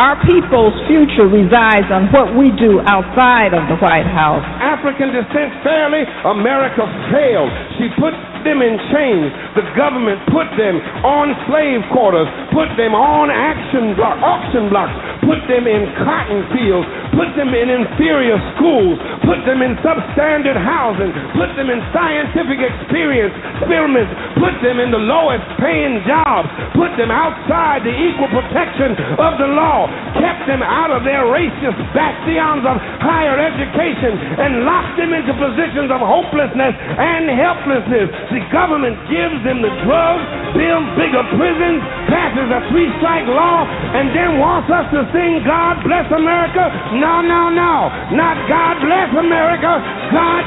our people's future resides on what we do outside of the White House. African descent fairly, America failed. She put them in chains. The government put them on slave quarters, put them on action auction blocks, put them in cotton fields, put them in inferior schools, put them in substandard housing, put them in scientific experience experiments, put them in the lowest paying jobs, put them outside the equal protection of the law, kept them out of their racist bastions of higher education, and locked them into positions of hopelessness and helplessness. The government gives them the drugs, builds bigger prisons, passes a three strike law, and then wants us to sing God bless America? No, no, no. Not God bless America. God.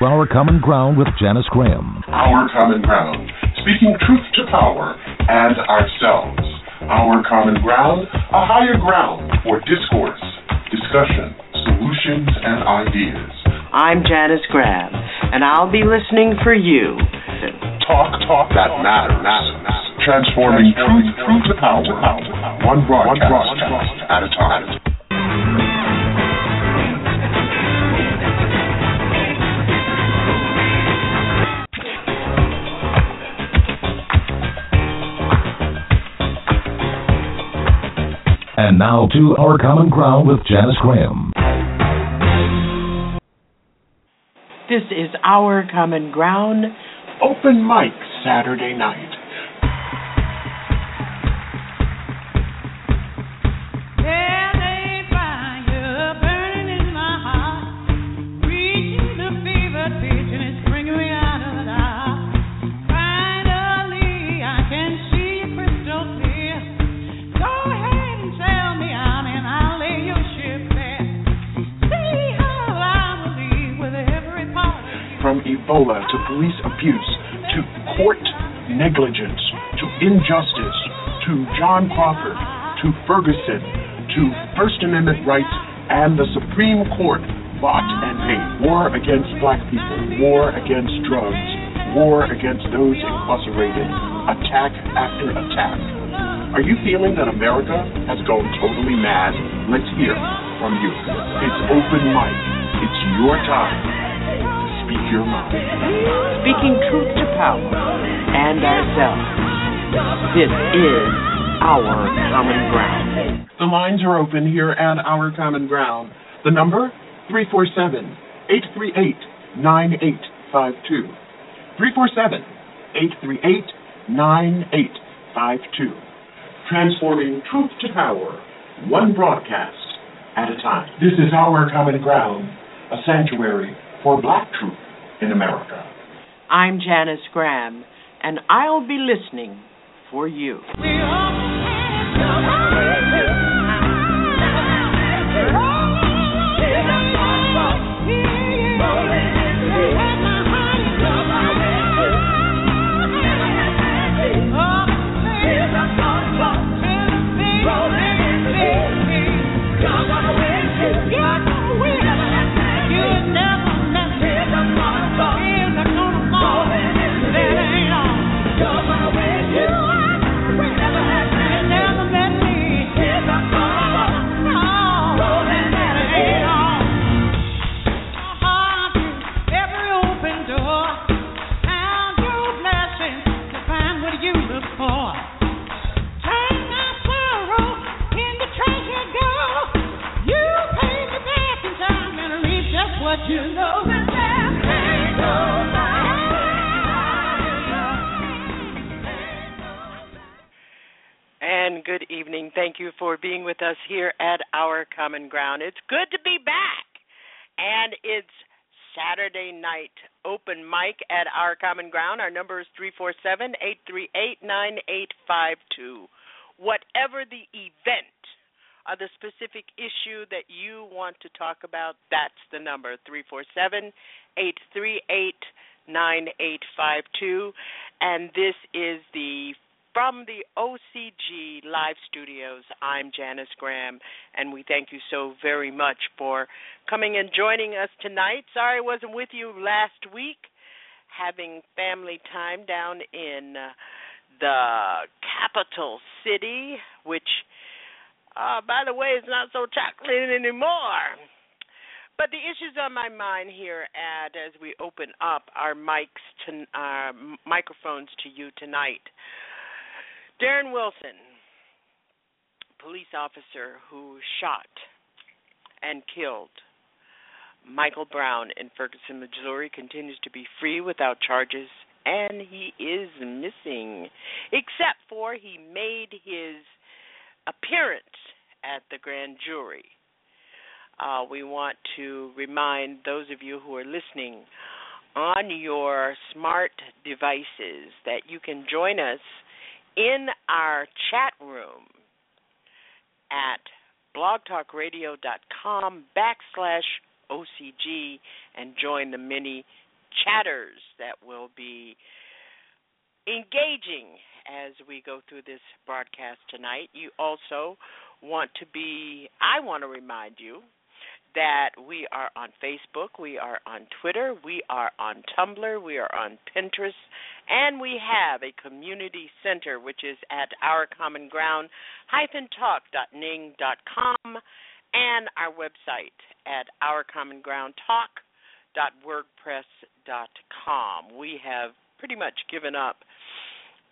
Our Common Ground with Janice Graham. Our common ground, speaking truth to power and ourselves. Our common ground, a higher ground for discourse, discussion, solutions, and ideas. I'm Janice Graham, and I'll be listening for you. Talk, talk that matters. Transforming truth, truth to power, one broadcast at a time. And now to Our Common Ground with Janice Graham. This is Our Common Ground. Open mic Saturday night. From Ebola to police abuse to court negligence to injustice to John Crawford to Ferguson to First Amendment rights and the Supreme Court fought and paid war against black people, war against drugs, war against those incarcerated, attack after attack. Are you feeling that America has gone totally mad? Let's hear from you. It's open mic. It's your time. Speak your mind. Speaking truth to power and ourselves. This is Our Common Ground. The lines are open here at Our Common Ground. The number 347 838 9852. 347 838 9852. Transforming truth to power, one broadcast at a time. This is Our Common Ground, a sanctuary for black truth in America. I'm Janice Graham, and I'll be listening for you. Good evening. Thank you for being with us here at Our Common Ground. It's good to be back. And it's Saturday night open mic at Our Common Ground. Our number is 347 838 9852. Whatever the event or the specific issue that you want to talk about, that's the number 347 838 9852. And this is the from the OCG Live Studios, I'm Janice Graham, and we thank you so very much for coming and joining us tonight. Sorry I wasn't with you last week, having family time down in uh, the capital city, which, uh, by the way, is not so chocolate anymore. But the issues on my mind here, at as we open up our mics to our microphones to you tonight, Darren Wilson, police officer who shot and killed Michael Brown in Ferguson, Missouri, continues to be free without charges, and he is missing, except for he made his appearance at the grand jury. Uh, we want to remind those of you who are listening on your smart devices that you can join us in our chat room at blogtalkradio.com backslash OCG and join the many chatters that will be engaging as we go through this broadcast tonight. You also want to be, I want to remind you that we are on Facebook, we are on Twitter, we are on Tumblr, we are on Pinterest, and we have a community center which is at ourcommonground talk.ning.com and our website at ourcommongroundtalk.wordpress.com. We have pretty much given up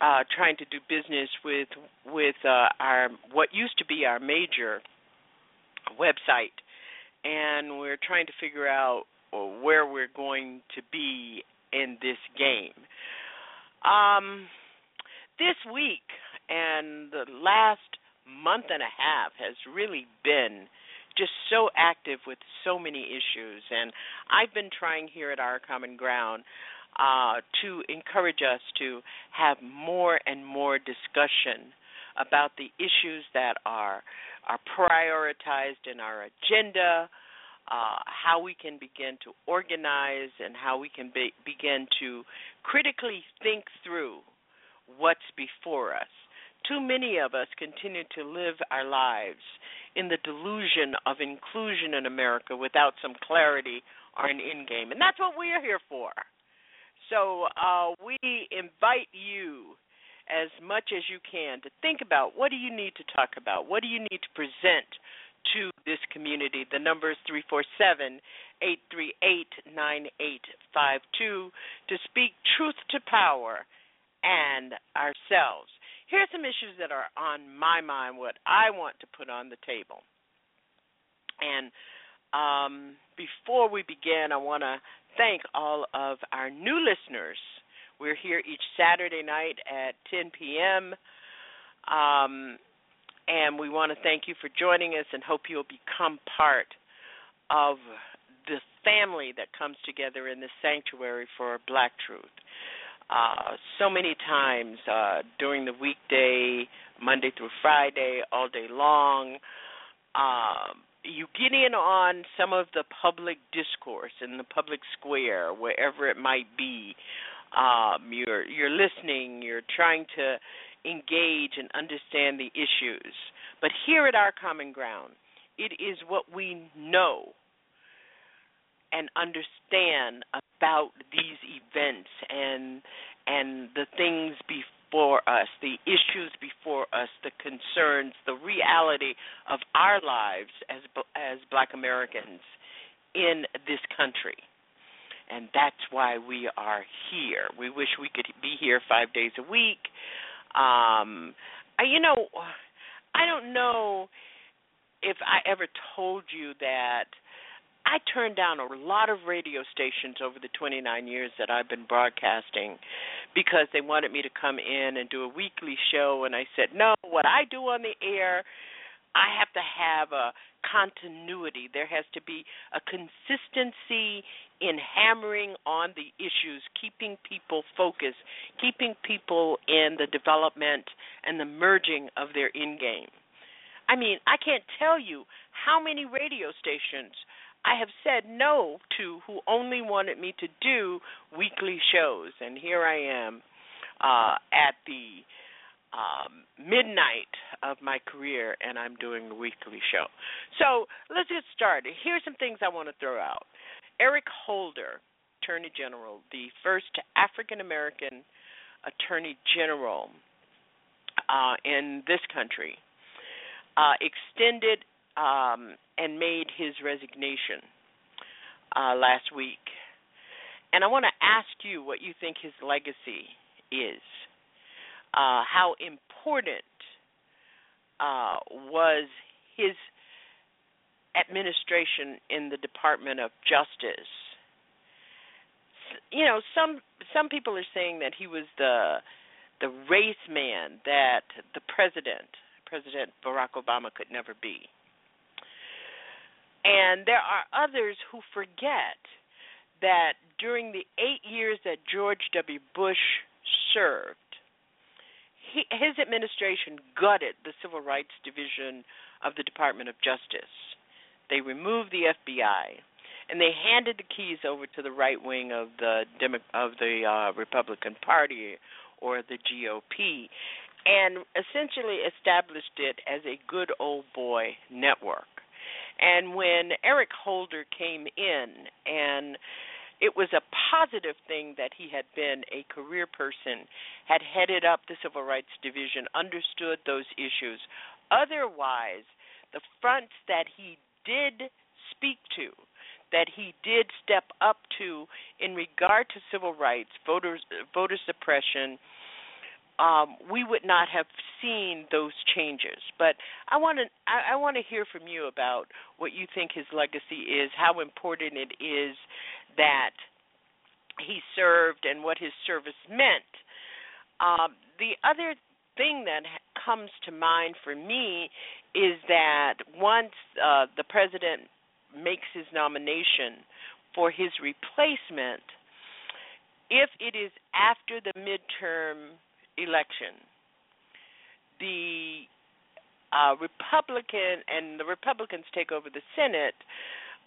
uh, trying to do business with with uh, our what used to be our major website and we're trying to figure out where we're going to be in this game. Um, this week and the last month and a half has really been just so active with so many issues, and I've been trying here at Our Common Ground uh, to encourage us to have more and more discussion about the issues that are are prioritized in our agenda, uh, how we can begin to organize, and how we can be, begin to critically think through what's before us. Too many of us continue to live our lives in the delusion of inclusion in America without some clarity or an end game, and that's what we are here for. So uh, we invite you as much as you can to think about what do you need to talk about? What do you need to present to this community? The number is 347 838 9852 to speak truth to power and ourselves. Here are some issues that are on my mind, what I want to put on the table. And um, before we begin, I want to thank all of our new listeners we're here each Saturday night at 10 p.m. Um, and we want to thank you for joining us and hope you'll become part of the family that comes together in the sanctuary for Black Truth. Uh, so many times uh, during the weekday, Monday through Friday, all day long, uh, you get in on some of the public discourse in the public square, wherever it might be, um, you're you're listening, you're trying to engage and understand the issues. But here at our common ground, it is what we know and understand about these events and and the things before us, the issues before us, the concerns, the reality of our lives as as Black Americans in this country and that's why we are here. We wish we could be here five days a week. Um, I, you know, I don't know if I ever told you that I turned down a lot of radio stations over the 29 years that I've been broadcasting because they wanted me to come in and do a weekly show and I said, "No, what I do on the air, I have to have a continuity. There has to be a consistency in hammering on the issues, keeping people focused, keeping people in the development and the merging of their in game. I mean, I can't tell you how many radio stations I have said no to who only wanted me to do weekly shows, and here I am uh, at the um, midnight of my career, and I'm doing a weekly show. So let's get started. Here's some things I want to throw out. Eric Holder, Attorney General, the first African American Attorney General uh, in this country, uh, extended um, and made his resignation uh, last week. And I want to ask you what you think his legacy is. Uh, how important uh, was his administration in the Department of Justice? You know, some some people are saying that he was the the race man that the president, President Barack Obama, could never be. And there are others who forget that during the eight years that George W. Bush served, he, his administration gutted the Civil Rights Division of the Department of Justice. They removed the FBI, and they handed the keys over to the right wing of the Demo- of the uh, Republican Party or the GOP, and essentially established it as a good old boy network. And when Eric Holder came in and it was a positive thing that he had been a career person, had headed up the Civil Rights Division, understood those issues. Otherwise, the fronts that he did speak to, that he did step up to in regard to civil rights, voter voter suppression, um, we would not have seen those changes. But I want to I, I want to hear from you about what you think his legacy is, how important it is that he served, and what his service meant. Um, the other thing that comes to mind for me is that once uh, the president makes his nomination for his replacement, if it is after the midterm election, the uh, Republican and the Republicans take over the Senate,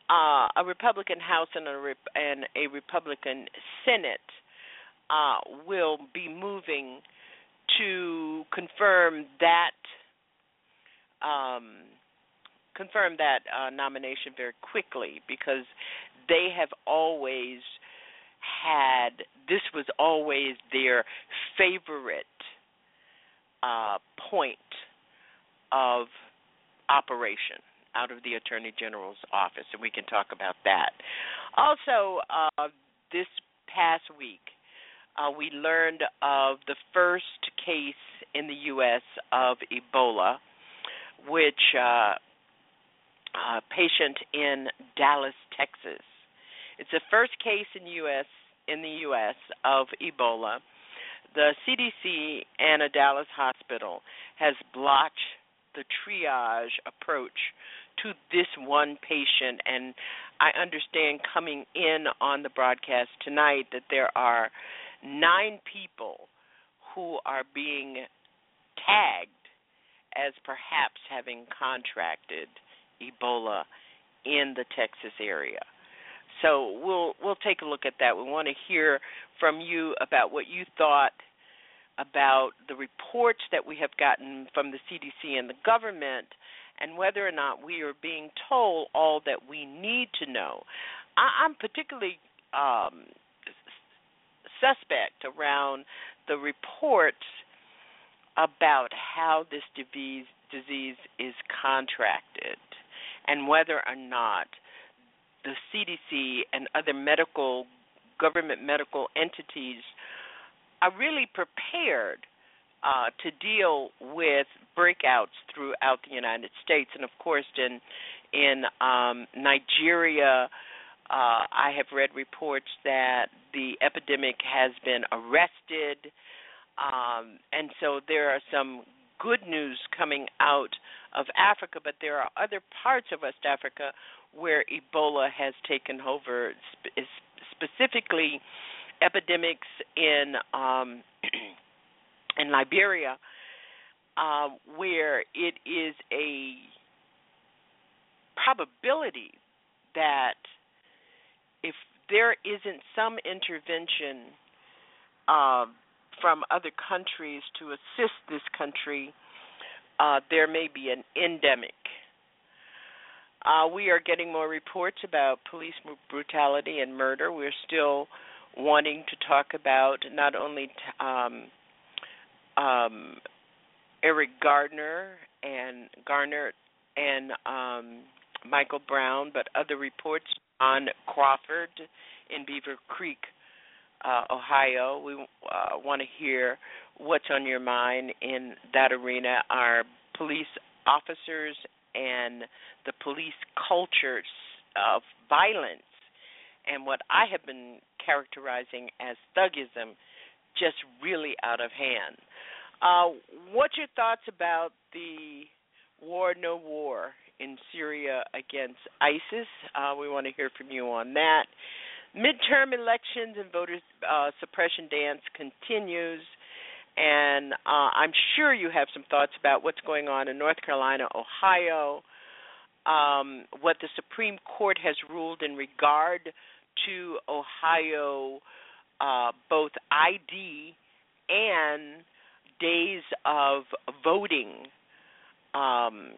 uh, a Republican House and a Rep- and a Republican Senate uh, will be moving to confirm that um, confirm that uh, nomination very quickly because they have always had this was always their favorite uh, point of operation out of the Attorney General's office, and we can talk about that. Also, uh, this past week, uh, we learned of the first case in the U.S. of Ebola, which uh, uh, patient in Dallas, Texas. It's the first case in U.S in the U.S. of Ebola, the CDC and a Dallas hospital has blocked the triage approach to this one patient. And I understand coming in on the broadcast tonight that there are nine people who are being tagged as perhaps having contracted Ebola in the Texas area. So we'll we'll take a look at that. We want to hear from you about what you thought about the reports that we have gotten from the CDC and the government and whether or not we are being told all that we need to know. I, am particularly um, suspect around the reports about how this disease disease is contracted and whether or not the CDC and other medical government medical entities are really prepared uh, to deal with breakouts throughout the United States, and of course, in in um, Nigeria, uh, I have read reports that the epidemic has been arrested, um, and so there are some good news coming out of Africa, but there are other parts of West Africa where Ebola has taken over, specifically epidemics in um, in Liberia, uh, where it is a probability that if there isn't some intervention uh, from other countries to assist this country, uh, there may be an endemic. Uh, we are getting more reports about police brutality and murder. We're still wanting to talk about not only t- um, um, Eric Gardner and Garner and um, Michael Brown, but other reports on Crawford in Beaver Creek, uh, Ohio. We uh, want to hear what's on your mind in that arena. Our police officers and the police culture of violence and what I have been characterizing as thugism just really out of hand. Uh, what's your thoughts about the war, no war in Syria against ISIS? Uh, we want to hear from you on that. Midterm elections and voter uh, suppression dance continues. And uh, I'm sure you have some thoughts about what's going on in North Carolina, Ohio, um, what the Supreme Court has ruled in regard to Ohio, uh, both ID and days of voting. Um,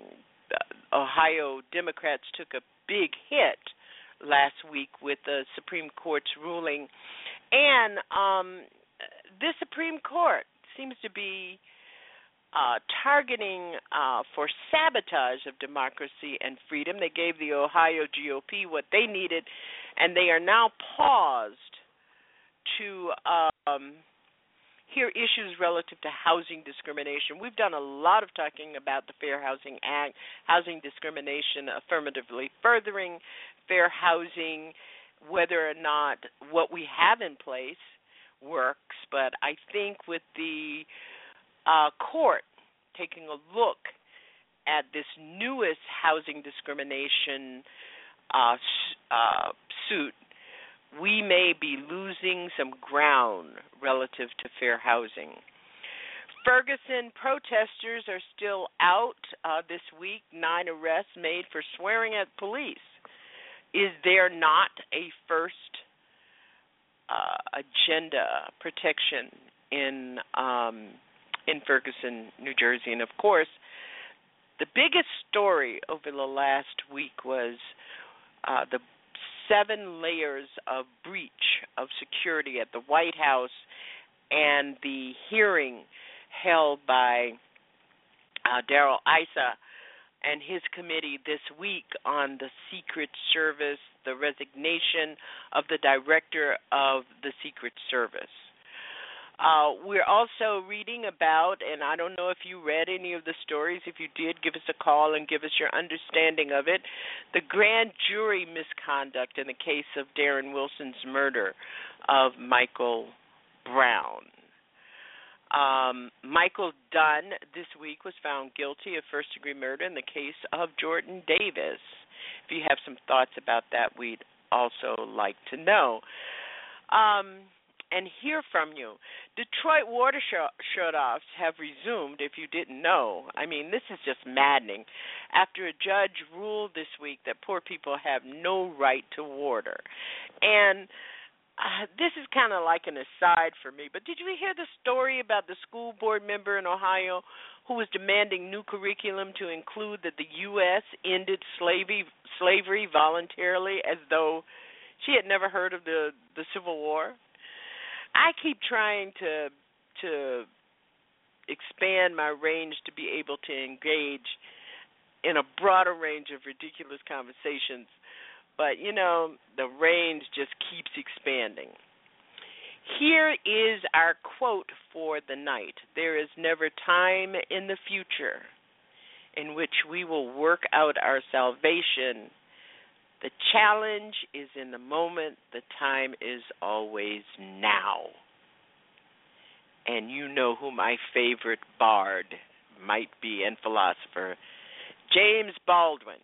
Ohio Democrats took a big hit last week with the Supreme Court's ruling, and um, Supreme Court seems to be uh, targeting uh, for sabotage of democracy and freedom. They gave the Ohio GOP what they needed, and they are now paused to um, hear issues relative to housing discrimination. We've done a lot of talking about the Fair Housing Act, housing discrimination affirmatively furthering fair housing, whether or not what we have in place works. But I think with the uh, court taking a look at this newest housing discrimination uh, uh, suit, we may be losing some ground relative to fair housing. Ferguson protesters are still out uh, this week. Nine arrests made for swearing at police. Is there not a first uh, agenda protection in um, in Ferguson, New Jersey, and of course, the biggest story over the last week was uh, the seven layers of breach of security at the White House and the hearing held by uh, Darrell Issa and his committee this week on the Secret Service, the resignation of the director of the Secret Service. Uh, we're also reading about, and I don't know if you read any of the stories. If you did, give us a call and give us your understanding of it. The grand jury misconduct in the case of Darren Wilson's murder of Michael Brown. Um, Michael Dunn this week was found guilty of first degree murder in the case of Jordan Davis. If you have some thoughts about that, we'd also like to know. Um, and hear from you. Detroit water sh- shutoffs have resumed, if you didn't know. I mean, this is just maddening. After a judge ruled this week that poor people have no right to water. And uh, this is kind of like an aside for me, but did you hear the story about the school board member in Ohio who was demanding new curriculum to include that the U.S. ended slavery slavery voluntarily, as though she had never heard of the the Civil War? I keep trying to to expand my range to be able to engage in a broader range of ridiculous conversations. But you know, the range just keeps expanding. Here is our quote for the night There is never time in the future in which we will work out our salvation. The challenge is in the moment, the time is always now. And you know who my favorite bard might be and philosopher, James Baldwin.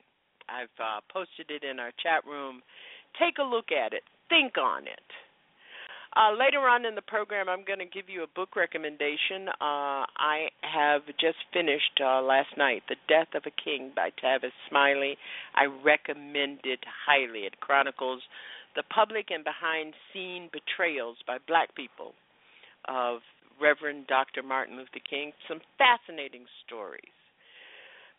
I've uh, posted it in our chat room. Take a look at it, think on it. Uh, later on in the program, I'm going to give you a book recommendation. Uh, I have just finished uh, last night, The Death of a King by Tavis Smiley. I recommend it highly. It chronicles the public and behind scene betrayals by black people of Reverend Dr. Martin Luther King. Some fascinating stories.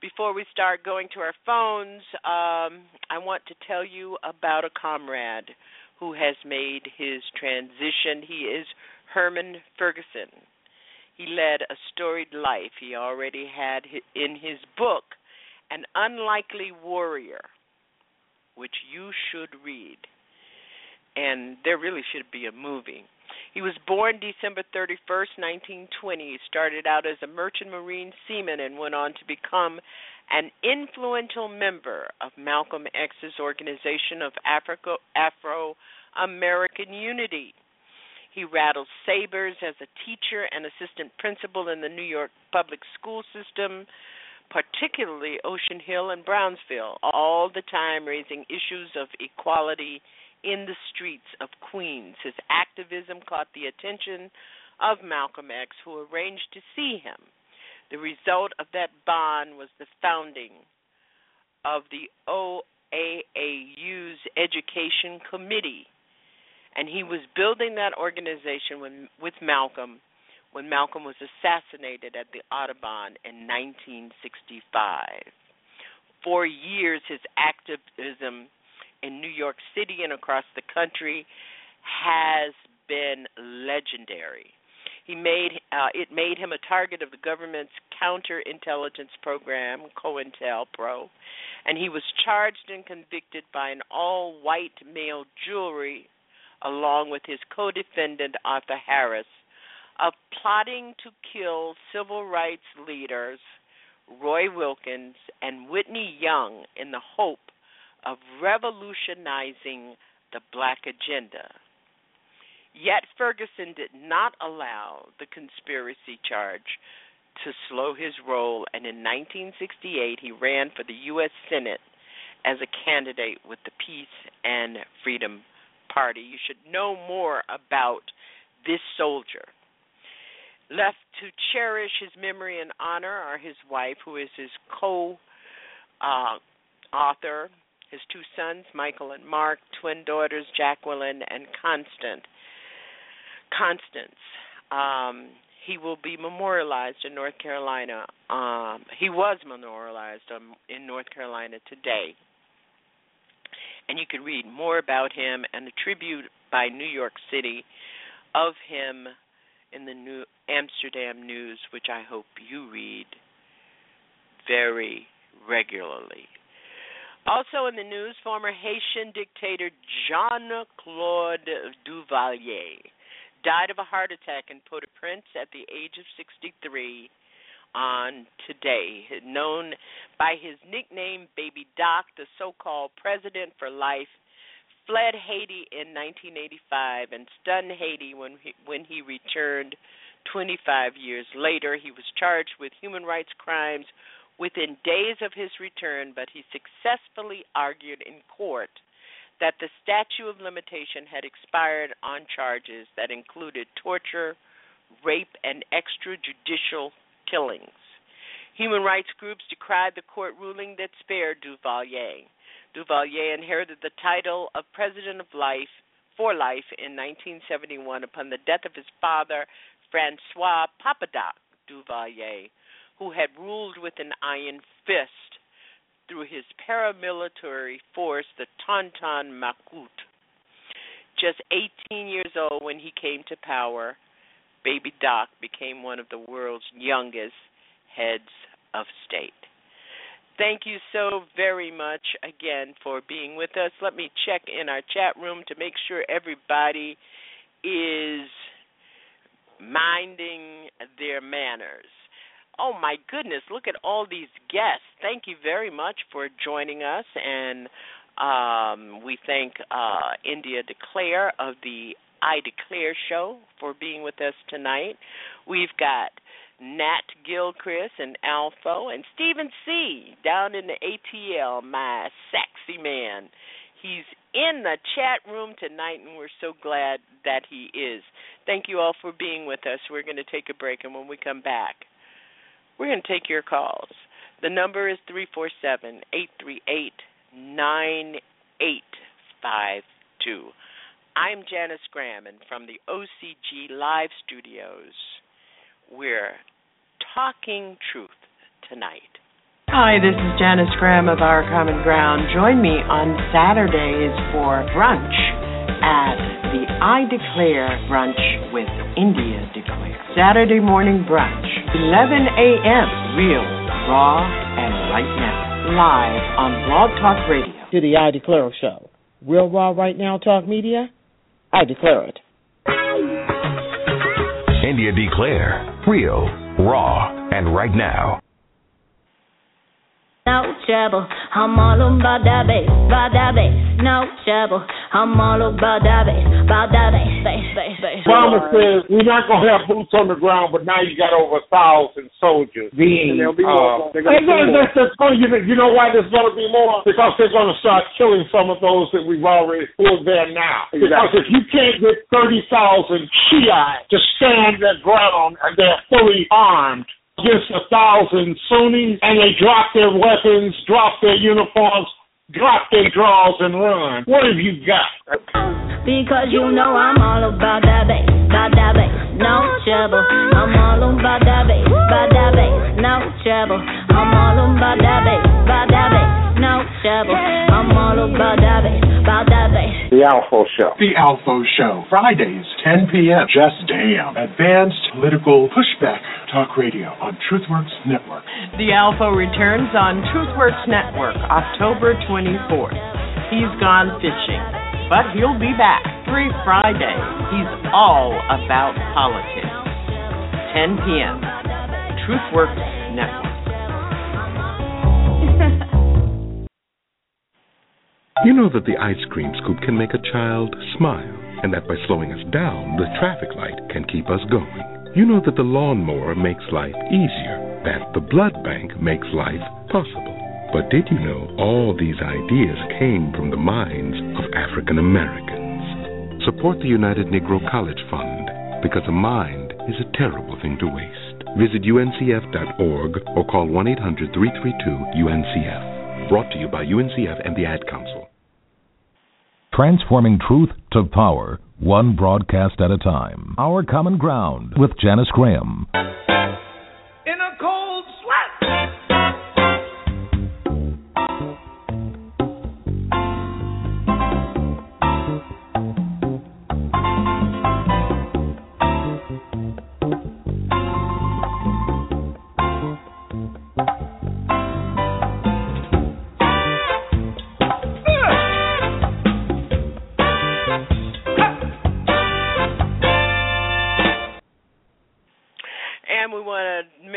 Before we start going to our phones, um, I want to tell you about a comrade who has made his transition. He is Herman Ferguson. He led a storied life. He already had in his book An Unlikely Warrior, which you should read. And there really should be a movie. He was born December 31st, 1920. He started out as a merchant marine seaman and went on to become an influential member of Malcolm X's Organization of Africa, Afro American Unity. He rattled sabers as a teacher and assistant principal in the New York public school system, particularly Ocean Hill and Brownsville, all the time raising issues of equality in the streets of Queens. His activism caught the attention of Malcolm X, who arranged to see him. The result of that bond was the founding of the OAAU's Education Committee. And he was building that organization when, with Malcolm when Malcolm was assassinated at the Audubon in 1965. For years, his activism in New York City and across the country has been legendary. He made uh, it made him a target of the government's counterintelligence program, COINTELPRO, and he was charged and convicted by an all-white male jury, along with his co-defendant Arthur Harris, of plotting to kill civil rights leaders Roy Wilkins and Whitney Young in the hope of revolutionizing the black agenda. Yet Ferguson did not allow the conspiracy charge to slow his roll, and in 1968 he ran for the U.S. Senate as a candidate with the Peace and Freedom Party. You should know more about this soldier. Left to cherish his memory and honor are his wife, who is his co uh, author, his two sons, Michael and Mark, twin daughters, Jacqueline and Constant. Constance. Um, he will be memorialized in North Carolina. Um, he was memorialized um, in North Carolina today. And you can read more about him and the tribute by New York City of him in the New Amsterdam News, which I hope you read very regularly. Also in the news, former Haitian dictator Jean Claude Duvalier died of a heart attack in Port-au-Prince at the age of 63 on today. Known by his nickname Baby Doc, the so-called president for life fled Haiti in 1985 and stunned Haiti when he, when he returned 25 years later. He was charged with human rights crimes within days of his return, but he successfully argued in court that the statute of limitation had expired on charges that included torture, rape, and extrajudicial killings. Human rights groups decried the court ruling that spared Duvalier. Duvalier inherited the title of President of Life for life in 1971 upon the death of his father, Francois Papa Doc Duvalier, who had ruled with an iron fist through his paramilitary force, the Tonton Macoute. Just 18 years old when he came to power, Baby Doc became one of the world's youngest heads of state. Thank you so very much again for being with us. Let me check in our chat room to make sure everybody is minding their manners. Oh my goodness, look at all these guests. Thank you very much for joining us and um, we thank uh, India Declare of the I Declare show for being with us tonight. We've got Nat Gilchrist and Alpha and Stephen C down in the ATL, my sexy man. He's in the chat room tonight, and we're so glad that he is. Thank you all for being with us. We're going to take a break, and when we come back, we're going to take your calls. The number is 347 838 9852. I'm Janice Graham, and from the OCG Live Studios, we're talking truth tonight. Hi, this is Janice Graham of Our Common Ground. Join me on Saturdays for brunch at the I Declare brunch with India Declare. Saturday morning brunch, 11 a.m. Real, raw, and right now. Live on Blog Talk Radio. To the I Declare show. Real raw right now talk media? I declare it. India Declare. Real, raw, and right now no trouble. I'm all about that bass, about that bass, no trouble. I'm all about that bass, about that bass, bass, bass, bass. Obama says we're not gonna have boots on the ground, but now you got over a thousand soldiers being. And be uh, and that's, that's going to, you know why there's going to be more? Because they're going to start killing some of those that we've already pulled there now. Exactly. Because if you can't get thirty thousand Shiite to stand their ground and they're fully armed against a thousand Sunnis, and they drop their weapons, drop their uniforms, drop their draws, and run. What have you got? Because you know I'm all about that bass, about that bass, no trouble. I'm all about that bass, about that bass, no trouble. I'm all about that bass, about that bass, no trouble. I'm all about that bass, about that bass. The Alpha Show. The Alpha Show. Fridays, 10 p.m. Just damn. Advanced political pushback Talk Radio on TruthWorks Network. The Alpha returns on TruthWorks Network October 24th. He's gone fishing, but he'll be back every Friday. He's all about politics. 10 p.m. TruthWorks Network. you know that the ice cream scoop can make a child smile, and that by slowing us down, the traffic light can keep us going. You know that the lawnmower makes life easier, that the blood bank makes life possible. But did you know all these ideas came from the minds of African Americans? Support the United Negro College Fund because a mind is a terrible thing to waste. Visit uncf.org or call 1 800 332 UNCF. Brought to you by UNCF and the Ad Council. Transforming truth to power one broadcast at a time. Our Common Ground with Janice Graham.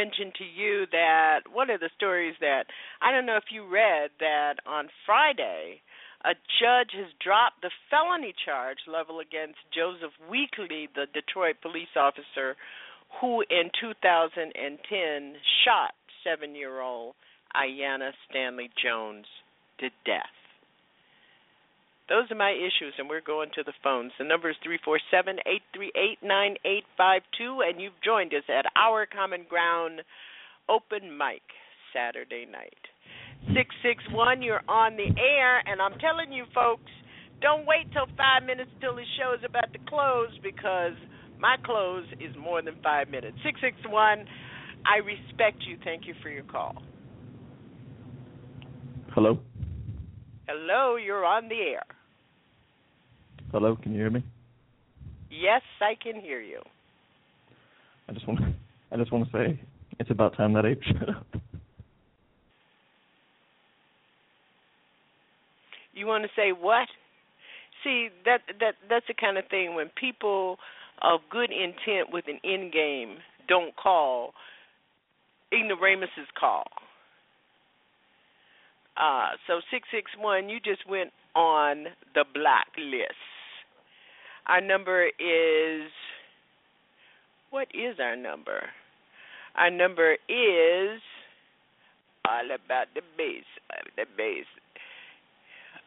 Mention to you that one of the stories that I don't know if you read that on Friday, a judge has dropped the felony charge level against Joseph Weekley, the Detroit police officer who in 2010 shot seven year old Aiyana Stanley Jones to death. Those are my issues, and we're going to the phones. The number is 347 838 9852, and you've joined us at Our Common Ground Open Mic Saturday night. 661, you're on the air, and I'm telling you, folks, don't wait till five minutes till the show is about to close because my close is more than five minutes. 661, I respect you. Thank you for your call. Hello. Hello, you're on the air. Hello, can you hear me? Yes, I can hear you. I just want to, I just want to say it's about time that ape shut up. You want to say what? See, that that that's the kind of thing when people of good intent with an end game don't call. ignoramus's call. Uh, so 661, you just went on the blacklist. Our number is, what is our number? Our number is all about the bass, the base.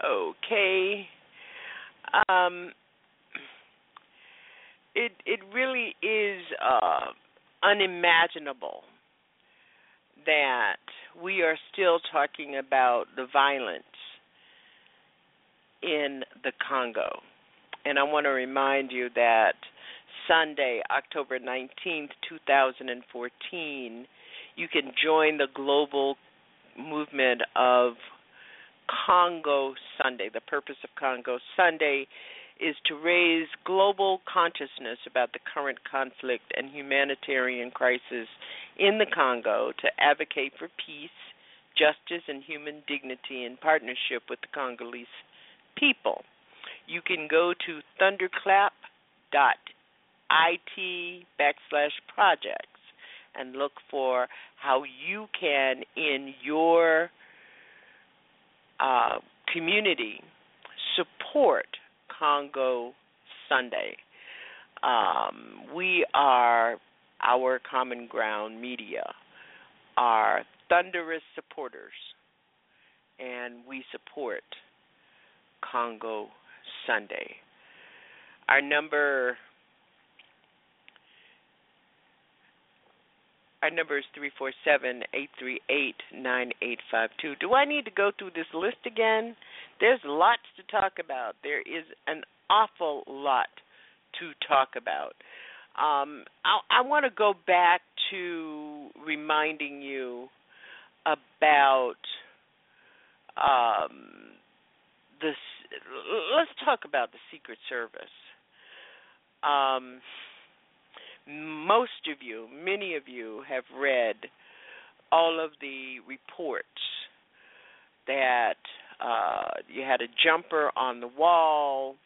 Okay. Um, it it really is uh, unimaginable that we are still talking about the violence in the Congo. And I want to remind you that Sunday, October 19th, 2014, you can join the global movement of Congo Sunday. The purpose of Congo Sunday is to raise global consciousness about the current conflict and humanitarian crisis in the Congo, to advocate for peace, justice, and human dignity in partnership with the Congolese people. You can go to thunderclap.it backslash projects and look for how you can, in your uh, community, support Congo Sunday. Um, we are our common ground media are thunderous supporters, and we support Congo Sunday. Our number our number is three four seven eight three eight nine eight five two. Do I need to go through this list again? There's lots to talk about. There is an awful lot to talk about. Um, I, I want to go back to reminding you about um, this. Let's talk about the Secret Service. Um, most of you, many of you, have read all of the reports that uh, you had a jumper on the wall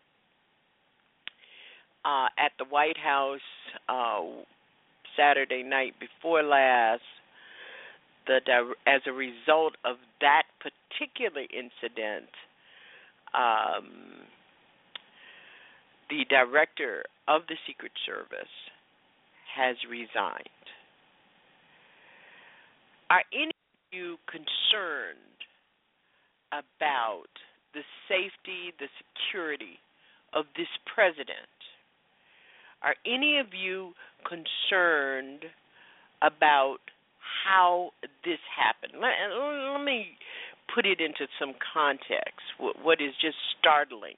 uh, at the White House uh, Saturday night before last. The as a result of that particular incident, um, the director of the Secret Service has resigned. Are any of you concerned about the safety, the security of this president? Are any of you concerned about how this happened? Let, let me put it into some context. What, what is just startling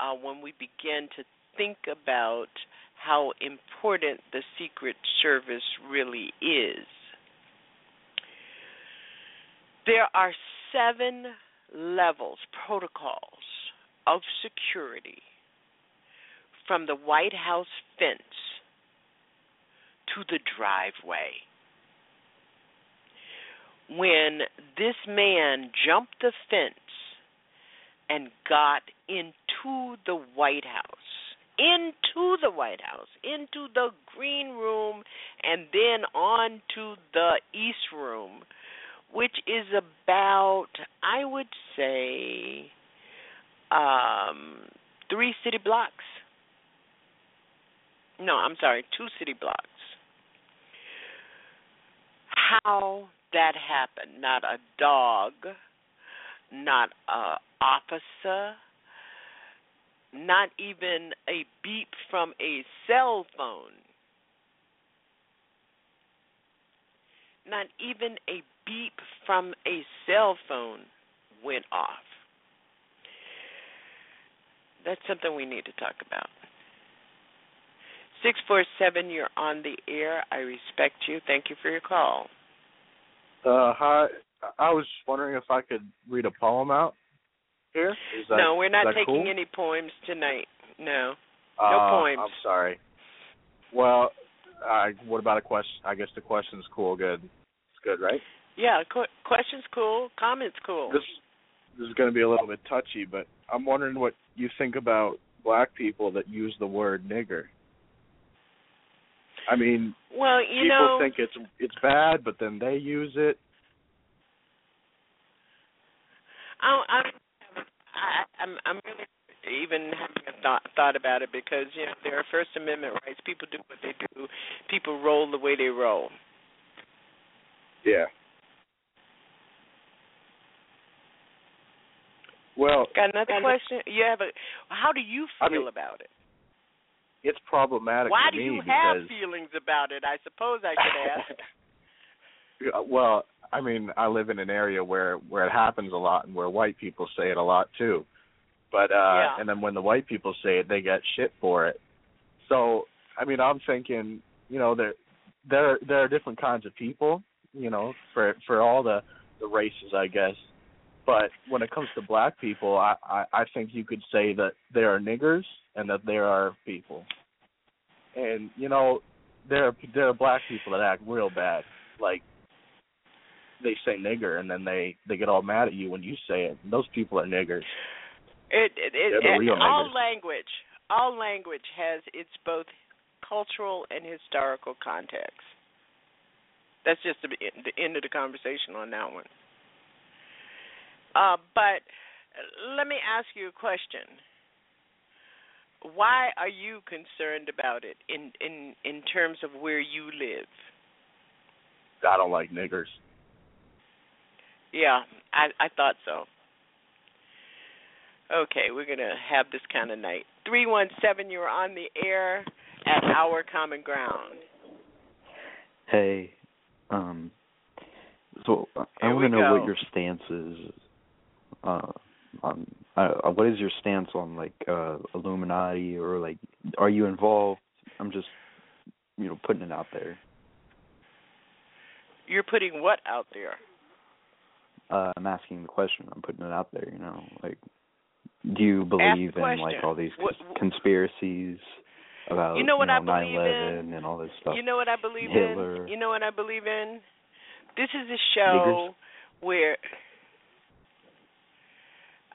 uh, when we begin to think about how important the Secret Service really is. There are seven levels, protocols of security from the White House fence to the driveway. When this man jumped the fence and got into the White House, into the White House, into the green room, and then on to the East Room, which is about, I would say, um, three city blocks. No, I'm sorry, two city blocks. How that happened? Not a dog, not a officer, not even a beep from a cell phone, not even a beep from a cell phone went off. That's something we need to talk about. 647, you're on the air. I respect you. Thank you for your call. Uh, hi. I was wondering if I could read a poem out here? That, no, we're not taking cool? any poems tonight. No, uh, no poems. I'm sorry. Well, uh, what about a question? I guess the question's cool. Good. It's good, right? Yeah, qu- question's cool. Comments cool. This this is going to be a little bit touchy, but I'm wondering what you think about black people that use the word nigger. I mean, well, you people know, think it's it's bad, but then they use it. I, I'm, I, I'm, I'm really even having a thought thought about it because you know there are First Amendment rights. People do what they do. People roll the way they roll. Yeah. Well, got another question. You have a. How do you feel I mean, about it? It's problematic. Why to do me you have because, feelings about it? I suppose I should ask. Well, I mean, I live in an area where where it happens a lot, and where white people say it a lot too. But uh Yeah. and then when the white people say it, they get shit for it. So I mean, I'm thinking, you know, there there there are different kinds of people, you know, for for all the the races, I guess. But when it comes to black people, I I, I think you could say that there are niggers and that there are people. And you know, there are there are black people that act real bad, like they say nigger and then they they get all mad at you when you say it. Those people are niggers. It, it, it, the it real all niggers. language, all language has its both cultural and historical context. That's just the, the end of the conversation on that one. Uh, but let me ask you a question. Why are you concerned about it in in in terms of where you live? I don't like niggers. Yeah, I I thought so. Okay, we're gonna have this kind of night. Three one seven, you're on the air at our common ground. Hey, um, so I want to know go. what your stance is. Uh, on uh, what is your stance on like uh Illuminati or like are you involved? I'm just you know putting it out there. You're putting what out there? Uh, I'm asking the question. I'm putting it out there. You know, like, do you believe in like all these What- cons- conspiracies about You know what I believe 9/11 and all this stuff? You know what I believe Hitler. in? You know what I believe in? This is a show where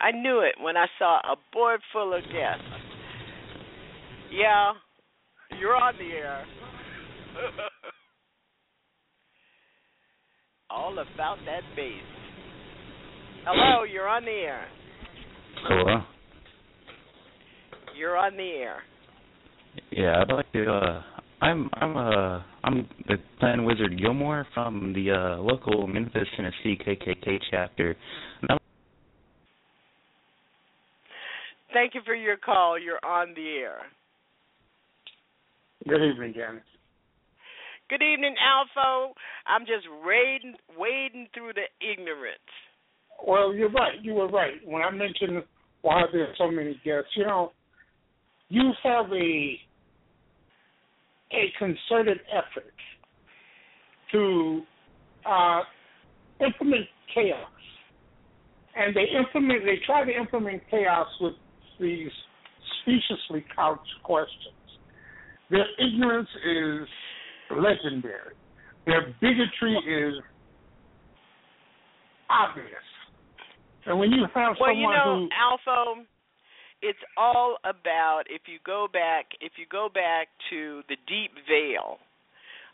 I knew it when I saw a board full of guests. Yeah, you're on the air. All about that bass. Hello, you're on the air. Hello. You're on the air. Yeah, I'd like to. Uh, I'm I'm uh I'm the Klan Wizard Gilmore from the uh local Memphis, Tennessee KKK chapter. And I'm Thank you for your call. You're on the air. Good evening, Janice. Good evening, Alpha. I'm just wading wading through the ignorance. Well, you're right. You were right. When I mentioned why there's so many guests, you know, you have a a concerted effort to uh, implement chaos, and they implement. They try to implement chaos with these speciously couched questions. Their ignorance is legendary. Their bigotry is obvious. And when you have Well, someone who well you know, who Alpha, it's all about if you go back if you go back to the deep veil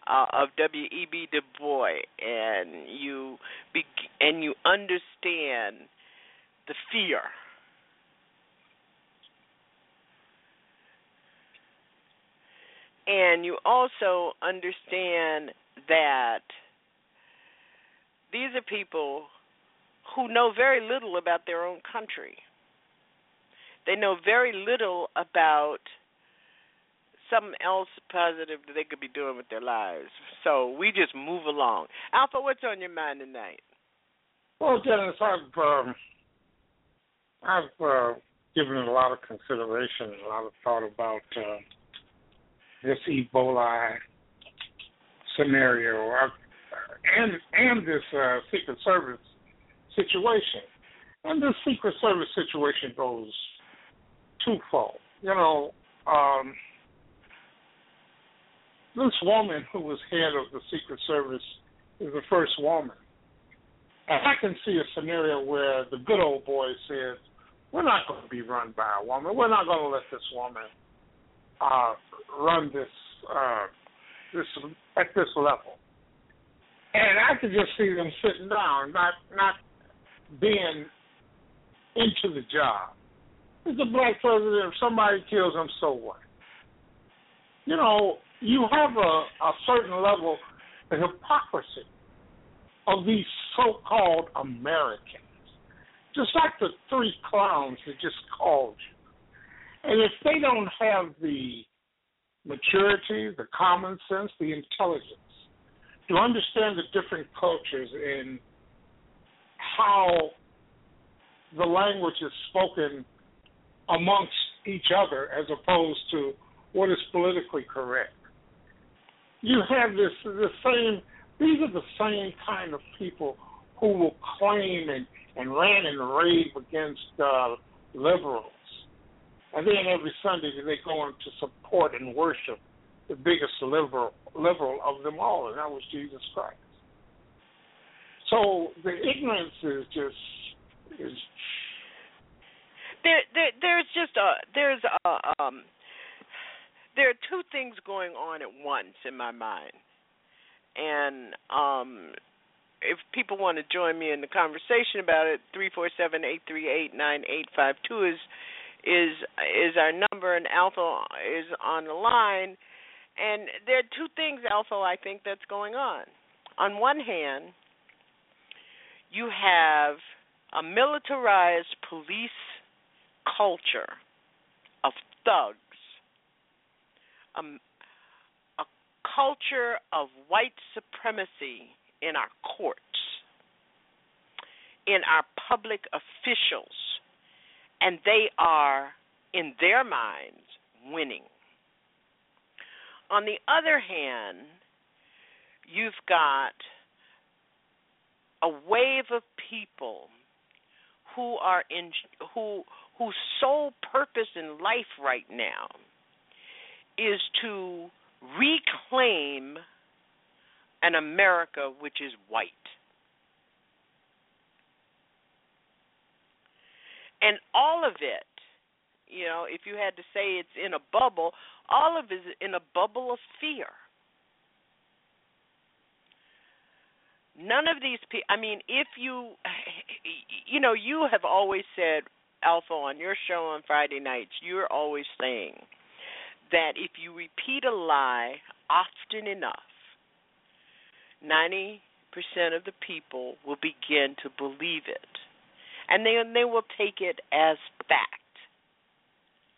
uh, of W. E. B. Du Bois, and you be, and you understand the fear. And you also understand that these are people who know very little about their own country. They know very little about something else positive that they could be doing with their lives. So we just move along. Alpha, what's on your mind tonight? Well, Janice, I've um, I've uh, given it a lot of consideration, a lot of thought about uh, this Ebola scenario, and and this uh, Secret Service situation. And this Secret Service situation goes twofold. You know, um, this woman who was head of the Secret Service is the first woman. And I can see a scenario where the good old boy says, we're not going to be run by a woman. We're not going to let this woman uh, run this uh, this at this level, and I could just see them sitting down, not not being into the job. It's a black president. If somebody kills him, so what? You know, you have a, a certain level of hypocrisy of these so-called Americans, just like the three clowns that just called you. And if they don't have the maturity, the common sense, the intelligence to understand the different cultures and how the language is spoken amongst each other as opposed to what is politically correct. You have this the same these are the same kind of people who will claim and, and rant and rave against uh, liberals. And then every Sunday they go on to support and worship the biggest liberal liberal of them all, and that was Jesus Christ. So the ignorance is just is there, there there's just a there's a um there are two things going on at once in my mind and um if people want to join me in the conversation about it three four seven eight three eight nine eight five two is is is our number and Alpha is on the line. And there are two things Alpha I think that's going on. On one hand you have a militarized police culture of thugs a culture of white supremacy in our courts, in our public officials, and they are, in their minds, winning. On the other hand, you've got a wave of people who are in who whose sole purpose in life right now is to reclaim an America which is white. And all of it, you know, if you had to say it's in a bubble, all of it is in a bubble of fear. None of these people, I mean, if you, you know, you have always said, Alpha, on your show on Friday nights, you're always saying that if you repeat a lie often enough, 90% of the people will begin to believe it. And they, they will take it as fact.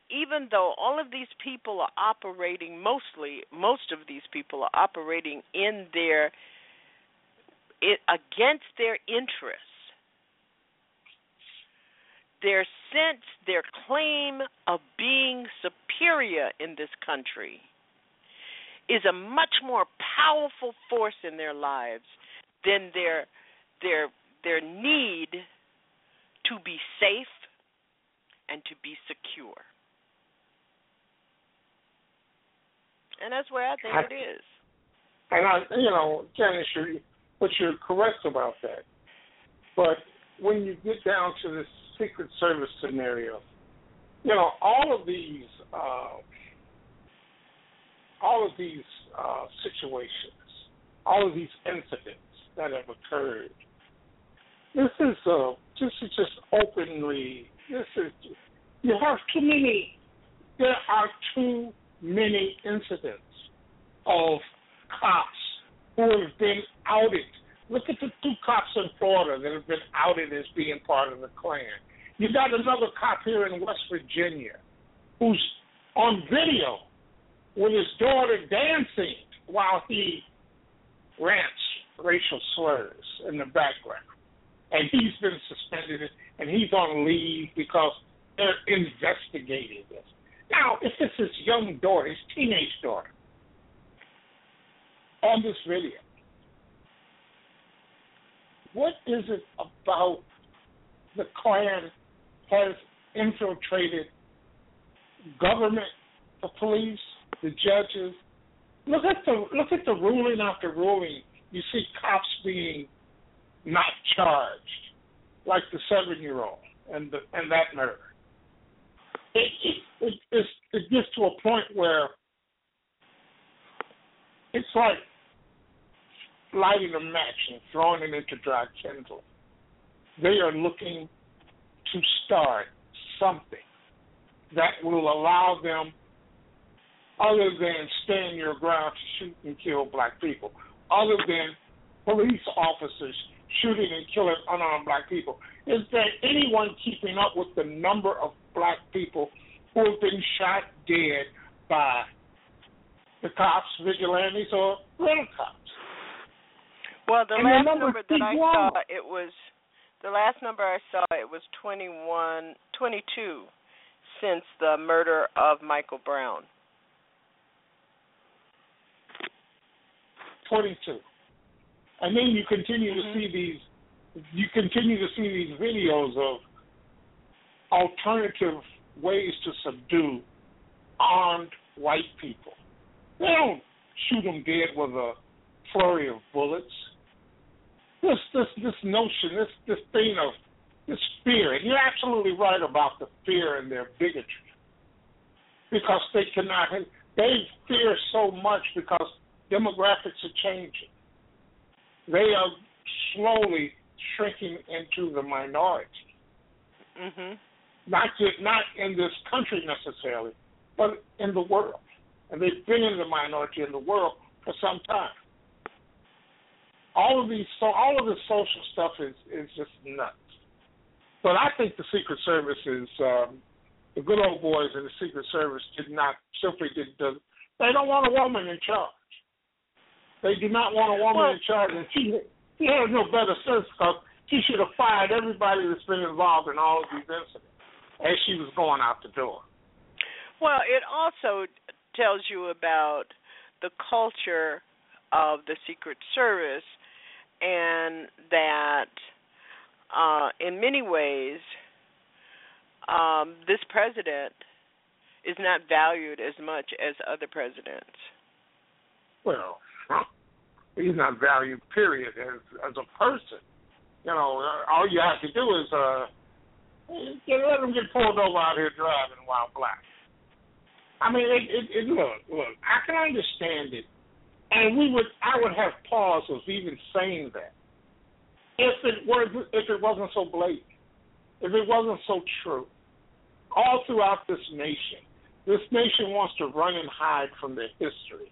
Even though all of these people are operating, mostly, most of these people are operating in their, it, against their interests their sense, their claim of being superior in this country is a much more powerful force in their lives than their their their need to be safe and to be secure. And that's where I think I, it is. And I, you know, Janice, you're, but you're correct about that. But when you get down to this Secret Service scenario. You know, all of these, uh, all of these uh, situations, all of these incidents that have occurred. This is uh, this is just openly. This is you have too many. There are too many incidents of cops who have been outed. Look at the two cops in Florida that have been outed as being part of the Klan. You got another cop here in West Virginia who's on video with his daughter dancing while he rants racial slurs in the background. And he's been suspended and he's on leave because they're investigating this. Now, if it's his young daughter, his teenage daughter, on this video, what is it about the Klan has infiltrated government, the police, the judges. Look at the look at the ruling after ruling. You see cops being not charged, like the seven-year-old and the, and that murder. It, it, it, it gets to a point where it's like lighting a match and throwing it into dry kindling. They are looking to start something that will allow them, other than stand your ground to shoot and kill black people, other than police officers shooting and killing unarmed black people, is there anyone keeping up with the number of black people who have been shot dead by the cops, vigilantes, or rental cops? Well, the And last the numbers number that I saw, it was the last number I saw it was 21, 22 since the murder of Michael Brown. 22. And then you continue Mm-hmm. to see these you continue to see these videos of alternative ways to subdue armed white people. They don't shoot them dead with a flurry of bullets. This this this notion, this this thing of this fear, and you're absolutely right about the fear and their bigotry. Because they cannot they fear so much because demographics are changing. They are slowly shrinking into the minority. Mhm. Not just, not in this country necessarily, but in the world. And they've been in the minority in the world for some time. All of these so all of this social stuff is is just nuts. But I think the Secret Service is um the good old boys in the Secret Service did not simply did they don't want a woman in charge. They do not want a woman Well- in charge, and she she has no better sense because she should have fired everybody that's been involved in all of these incidents as she was going out the door. Well, it also tells you about the culture of the Secret Service and that uh, in many ways um, this president is not valued as much as other presidents. Well, he's not valued, period, as as a person. You know, uh, all you have to do is uh, let him get pulled over out here driving while black. I mean, it, it, it look, look, I can understand it, and we would, I would have pause of even saying that if it was, if it wasn't so blatant, if it wasn't so true. All throughout this nation, this nation wants to run and hide from their history,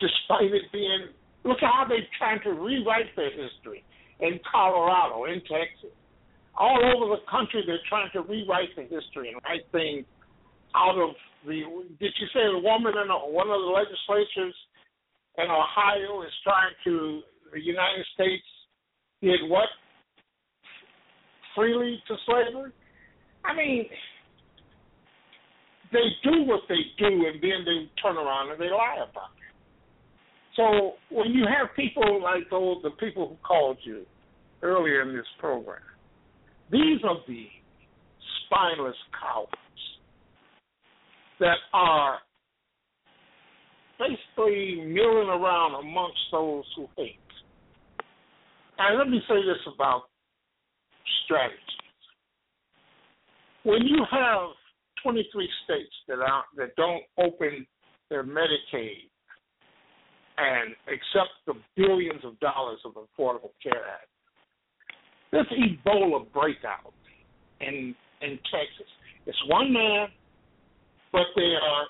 despite it being. Look at how they're trying to rewrite their history in Colorado, in Texas, all over the country. They're trying to rewrite the history and write things out of the. Did you say the woman in a, one of the legislatures in Ohio is trying to the United States did what freely to slavery? I mean, they do what they do, and then they turn around and they lie about it. So when you have people like those, the people who called you earlier in this program, these are the spineless cowards that are basically milling around amongst those who hate. And let me say this about strategies. When you have 23 states that are that don't open their Medicaid and accept the billions of dollars of the Affordable Care Act, this Ebola breakout in in Texas, it's one man, but they are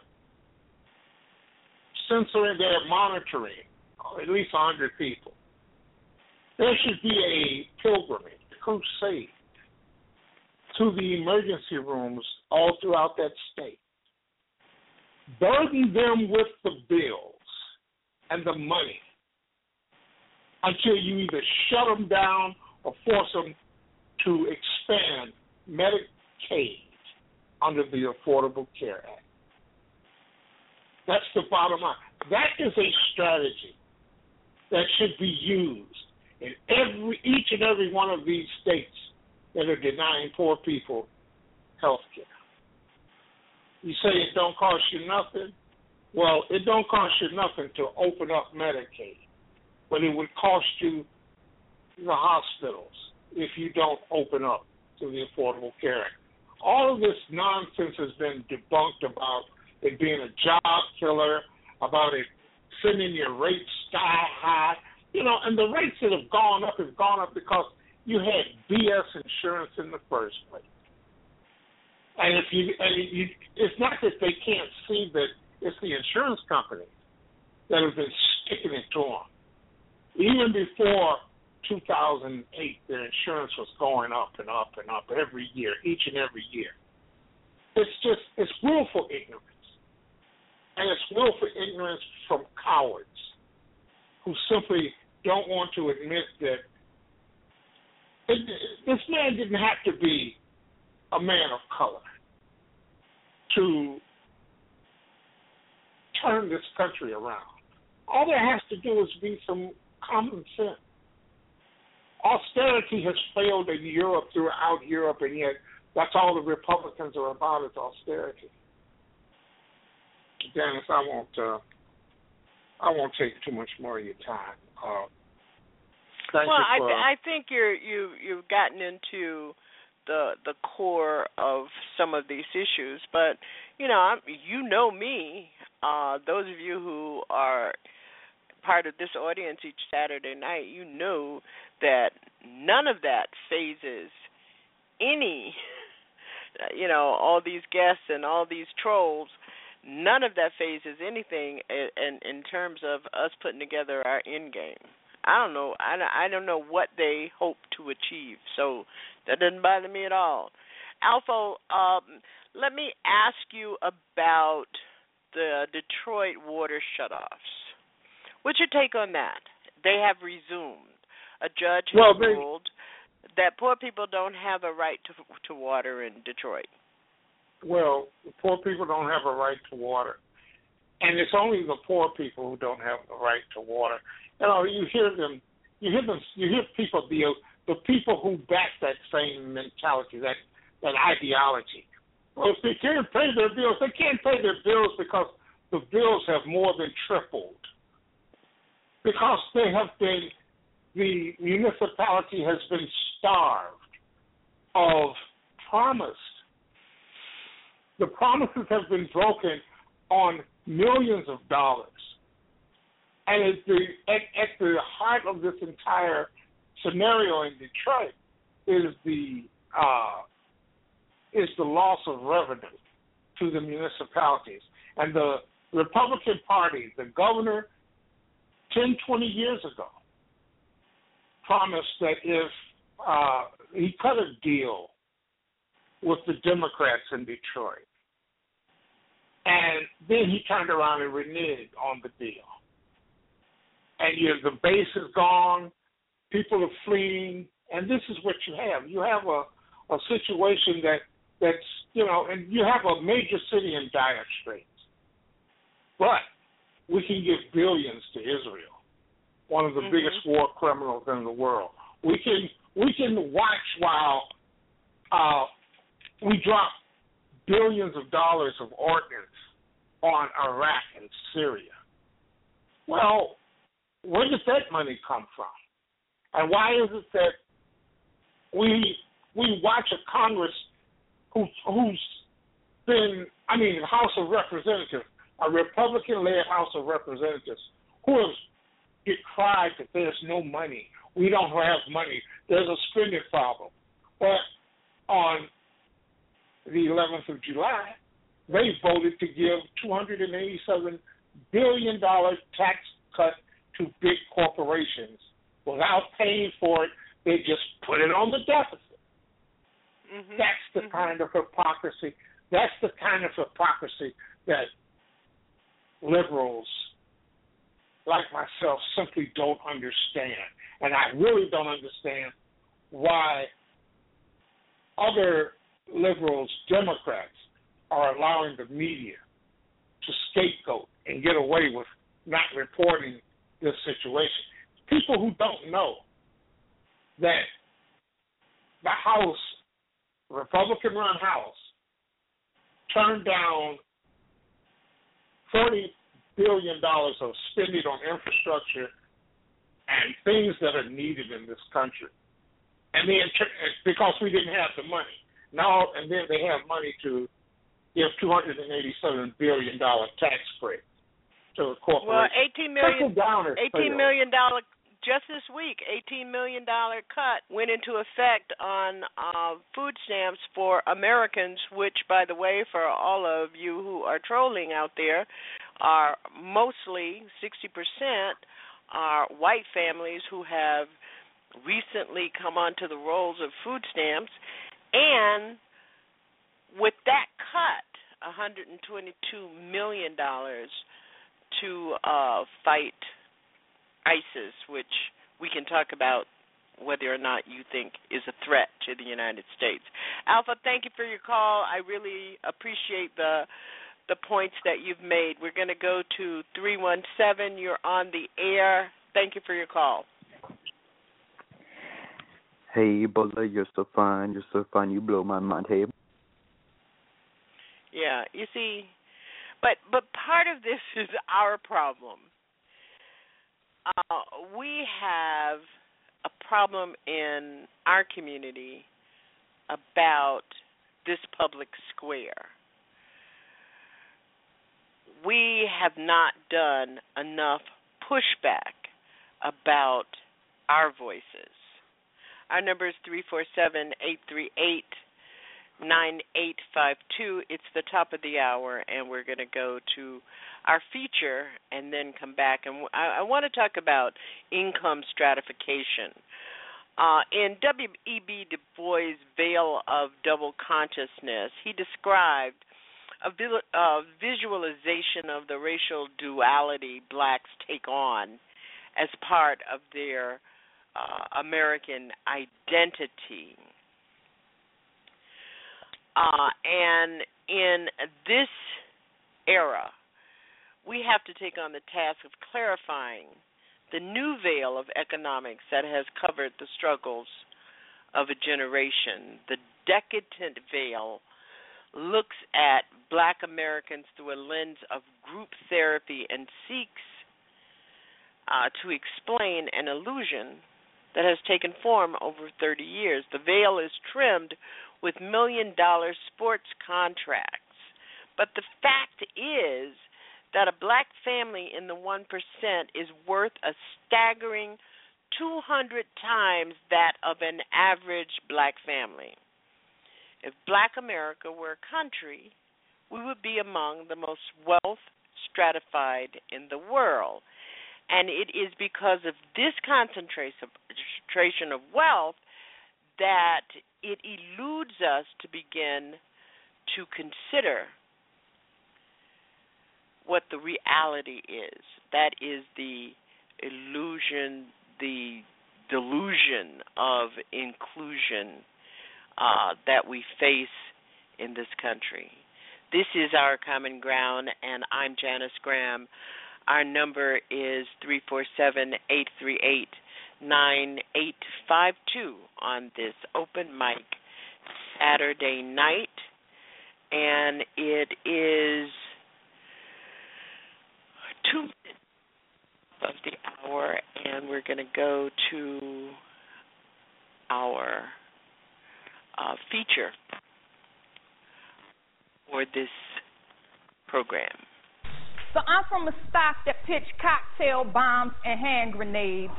censoring, they're monitoring at least 100 people. There should be a pilgrimage, a crusade to the emergency rooms all throughout that state. Burden them with the bills and the money until you either shut them down or force them to expand Medicaid under the Affordable Care Act. That's the bottom line. That is a strategy that should be used in every each and every one of these states that are denying poor people health care. You say it don't cost you nothing. Well, it don't cost you nothing to open up Medicaid, but it would cost you the hospitals if you don't open up to the Affordable Care Act. All of this nonsense has been debunked about it being a job killer, about it sending your rates sky high. You know, and the rates that have gone up have gone up because you had BS insurance in the first place. And if you, and you, it's not that they can't see that it's the insurance companies that have been sticking it to them. Even before 2008, their insurance was going up and up and up every year, each and every year. It's just, it's willful ignorance. And it's willful ignorance from cowards who simply don't want to admit that it, this man didn't have to be a man of color to turn this country around. All there has to do is be some common sense. Austerity has failed in Europe throughout Europe, and yet that's all the Republicans are about is austerity. Janice, I won't. Uh, I won't take too much more of your time. Uh, well, I th- I think you're you you've gotten into the the core of some of these issues, but you know I'm, you know me. Uh, those of you who are part of this audience each Saturday night, you know that none of that fazes any. You know all these guests and all these trolls none of that fazes anything in, in in terms of us putting together our end game. I don't know. I I don't know what they hope to achieve. So that doesn't bother me at all. Alpha, um, let me ask you about the Detroit water shutoffs. What's your take on that? They have resumed. A judge has well, they, ruled that poor people don't have a right to to water in Detroit well, poor people don't have a right to water, and it's only the poor people who don't have the right to water. You know, you hear them, you hear them, you hear people the the people who back that same mentality, that that ideology. Well, if they can't pay their bills, they can't pay their bills because the bills have more than tripled. Because they have been, the municipality has been starved of promise the promises have been broken on millions of dollars. And at the, at, at the heart of this entire scenario in Detroit is the uh, is the loss of revenue to the municipalities. And the Republican Party, the governor, 10, 20 years ago, promised that if uh, he cut a deal with the Democrats in Detroit. And then he turned around and reneged on the deal. And you the base is gone, people are fleeing, and this is what you have. You have a, a situation that that's you know, and you have a major city in dire straits. But we can give billions to Israel, one of the mm-hmm. biggest war criminals in the world. We can we can watch while uh, we drop billions of dollars of ordnance on Iraq and Syria. Well, where does that money come from? And why is it that we we watch a Congress who who's been I mean House of Representatives, a Republican led House of Representatives, who has cried that there's no money. We don't have money. There's a spending problem. But on the 11th of July, they voted to give 287 billion dollar tax cut to big corporations without paying for it. They just put it on the deficit. Mm-hmm. That's the mm-hmm. kind of hypocrisy. That's the kind of hypocrisy that liberals like myself simply don't understand. And I really don't understand why other liberals, Democrats, are allowing the media to scapegoat and get away with not reporting this situation. People who don't know that the House, Republican run House, turned down $40 billion of spending on infrastructure and things that are needed in this country. And then, because we didn't have the money. Now and then they have money to give two hundred and eighty seven billion dollar tax break. to a corporation. Well, eighteen million, down eighteen million dollar just this week, eighteen million dollar cut went into effect on uh, food stamps for Americans, which, by the way, for all of you who are trolling out there, are mostly sixty percent are white families who have recently come onto the rolls of food stamps, and with that cut, 122 million dollars to uh, fight ISIS, which we can talk about whether or not you think is a threat to the United States. Alpha, thank you for your call. I really appreciate the the points that you've made. We're going to go to 317. You're on the air. Thank you for your call. Hey, Ebola, you're so fine. You're so fine. You blow my mind. Hey. Yeah, you see, but but part of this is our problem. Uh, we have a problem in our community about this public square. We have not done enough pushback about our voices. Our number is 347 838 9852. It's the top of the hour, and we're going to go to our feature and then come back. And I, I want to talk about income stratification. Uh, in W.E.B. Du Bois' Veil of Double Consciousness, he described a visualization of the racial duality blacks take on as part of their uh, American identity. Uh, and in this era, we have to take on the task of clarifying the new veil of economics that has covered the struggles of a generation. The decadent veil looks at black Americans through a lens of group therapy and seeks uh, to explain an illusion that has taken form over 30 years. The veil is trimmed with million dollar sports contracts. But the fact is that a black family in the 1% is worth a staggering 200 times that of an average black family. If black America were a country, we would be among the most wealth stratified in the world. And it is because of this concentration of wealth that it eludes us to begin to consider what the reality is. That is the illusion, the delusion of inclusion uh, that we face in this country. This is our common ground, and I'm Janice Graham. Our number is 347 838 9852 on this open mic Saturday night. And it is two of the hour, and we're going to go to our uh, feature for this program. So I'm from a stock that pitch cocktail bombs and hand grenades.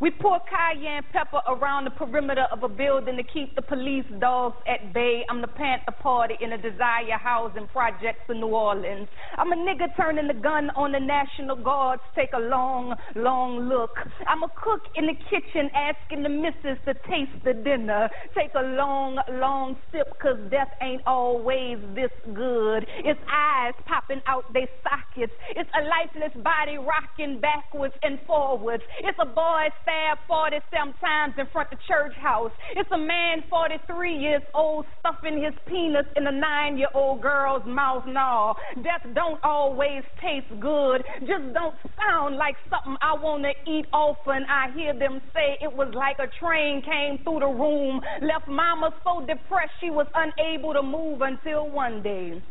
We pour cayenne pepper around the perimeter of a building to keep the police dogs at bay. I'm the Panther Party in a Desire housing project for New Orleans. I'm a nigga turning the gun on the National Guards. Take a long, long look. I'm a cook in the kitchen asking the missus to taste the dinner. Take a long, long sip, cause death ain't always this good. It's eyes popping out they sockets. It's a lifeless body rocking backwards and forwards. It's a boy stabbed 40 sometimes in front of church house. It's a man 43 years old stuffing his penis in a nine year old girl's mouth. No, death don't always taste good. Just don't sound like something I want to eat often. I hear them say it was like a train came through the room, left mama so depressed she was unable to move until one day.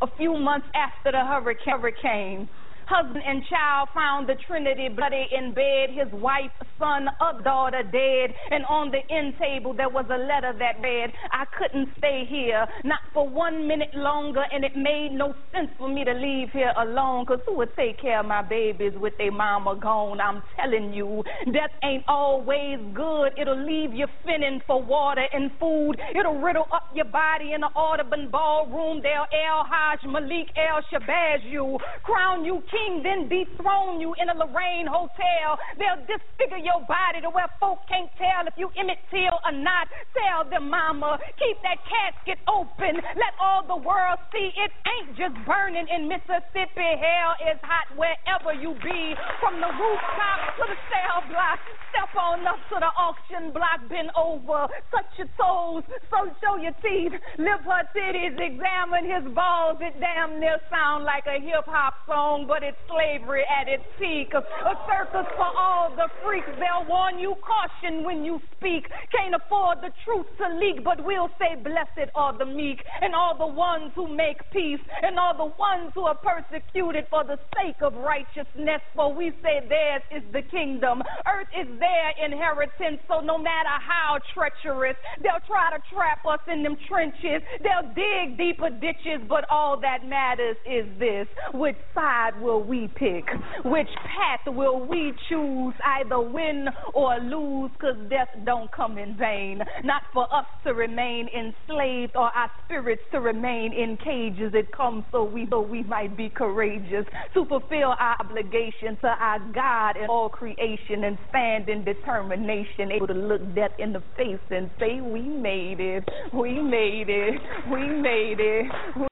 A few months after the hurricane, Husband and child found the Trinity bloody in bed. His wife, son, a daughter dead. And on the end table there was a letter that read, I couldn't stay here, not for one minute longer, and it made no sense for me to leave here alone. Cause who would take care of my babies with their mama gone? I'm telling you, death ain't always good. It'll leave you finning for water and food. It'll riddle up your body in the Audubon ballroom. They'll El Hajj Malik El Shabazz you, crown you king, then dethrone you in a Lorraine hotel. They'll disfigure your body to where folk can't tell if you Emmett Till or not. Tell them, mama, keep that casket open. Let all the world see it ain't just burning in Mississippi. Hell is hot wherever you be. From the rooftop to the cell block. Step on up to the auction block. Bend over. Touch your toes. So show your teeth. Lift her titties. Examine his balls. It damn near sound like a hip hop song, but slavery at its peak. A circus for all the freaks. They'll warn you caution when you speak. Can't afford the truth to leak, but we'll say blessed are the meek and all the ones who make peace and all the ones who are persecuted for the sake of righteousness. For we say theirs is the kingdom. Earth is their inheritance. So no matter how treacherous, they'll try to trap us in them trenches. They'll dig deeper ditches, but all that matters is this. Which side will we pick? Which path will we choose? Either win or lose, cause death don't come in vain. Not for us to remain enslaved or our spirits to remain in cages. It comes so we so we might be courageous to fulfill our obligation to our God and all creation and stand in determination, able to look death in the face and say, We made it, we made it, we made it.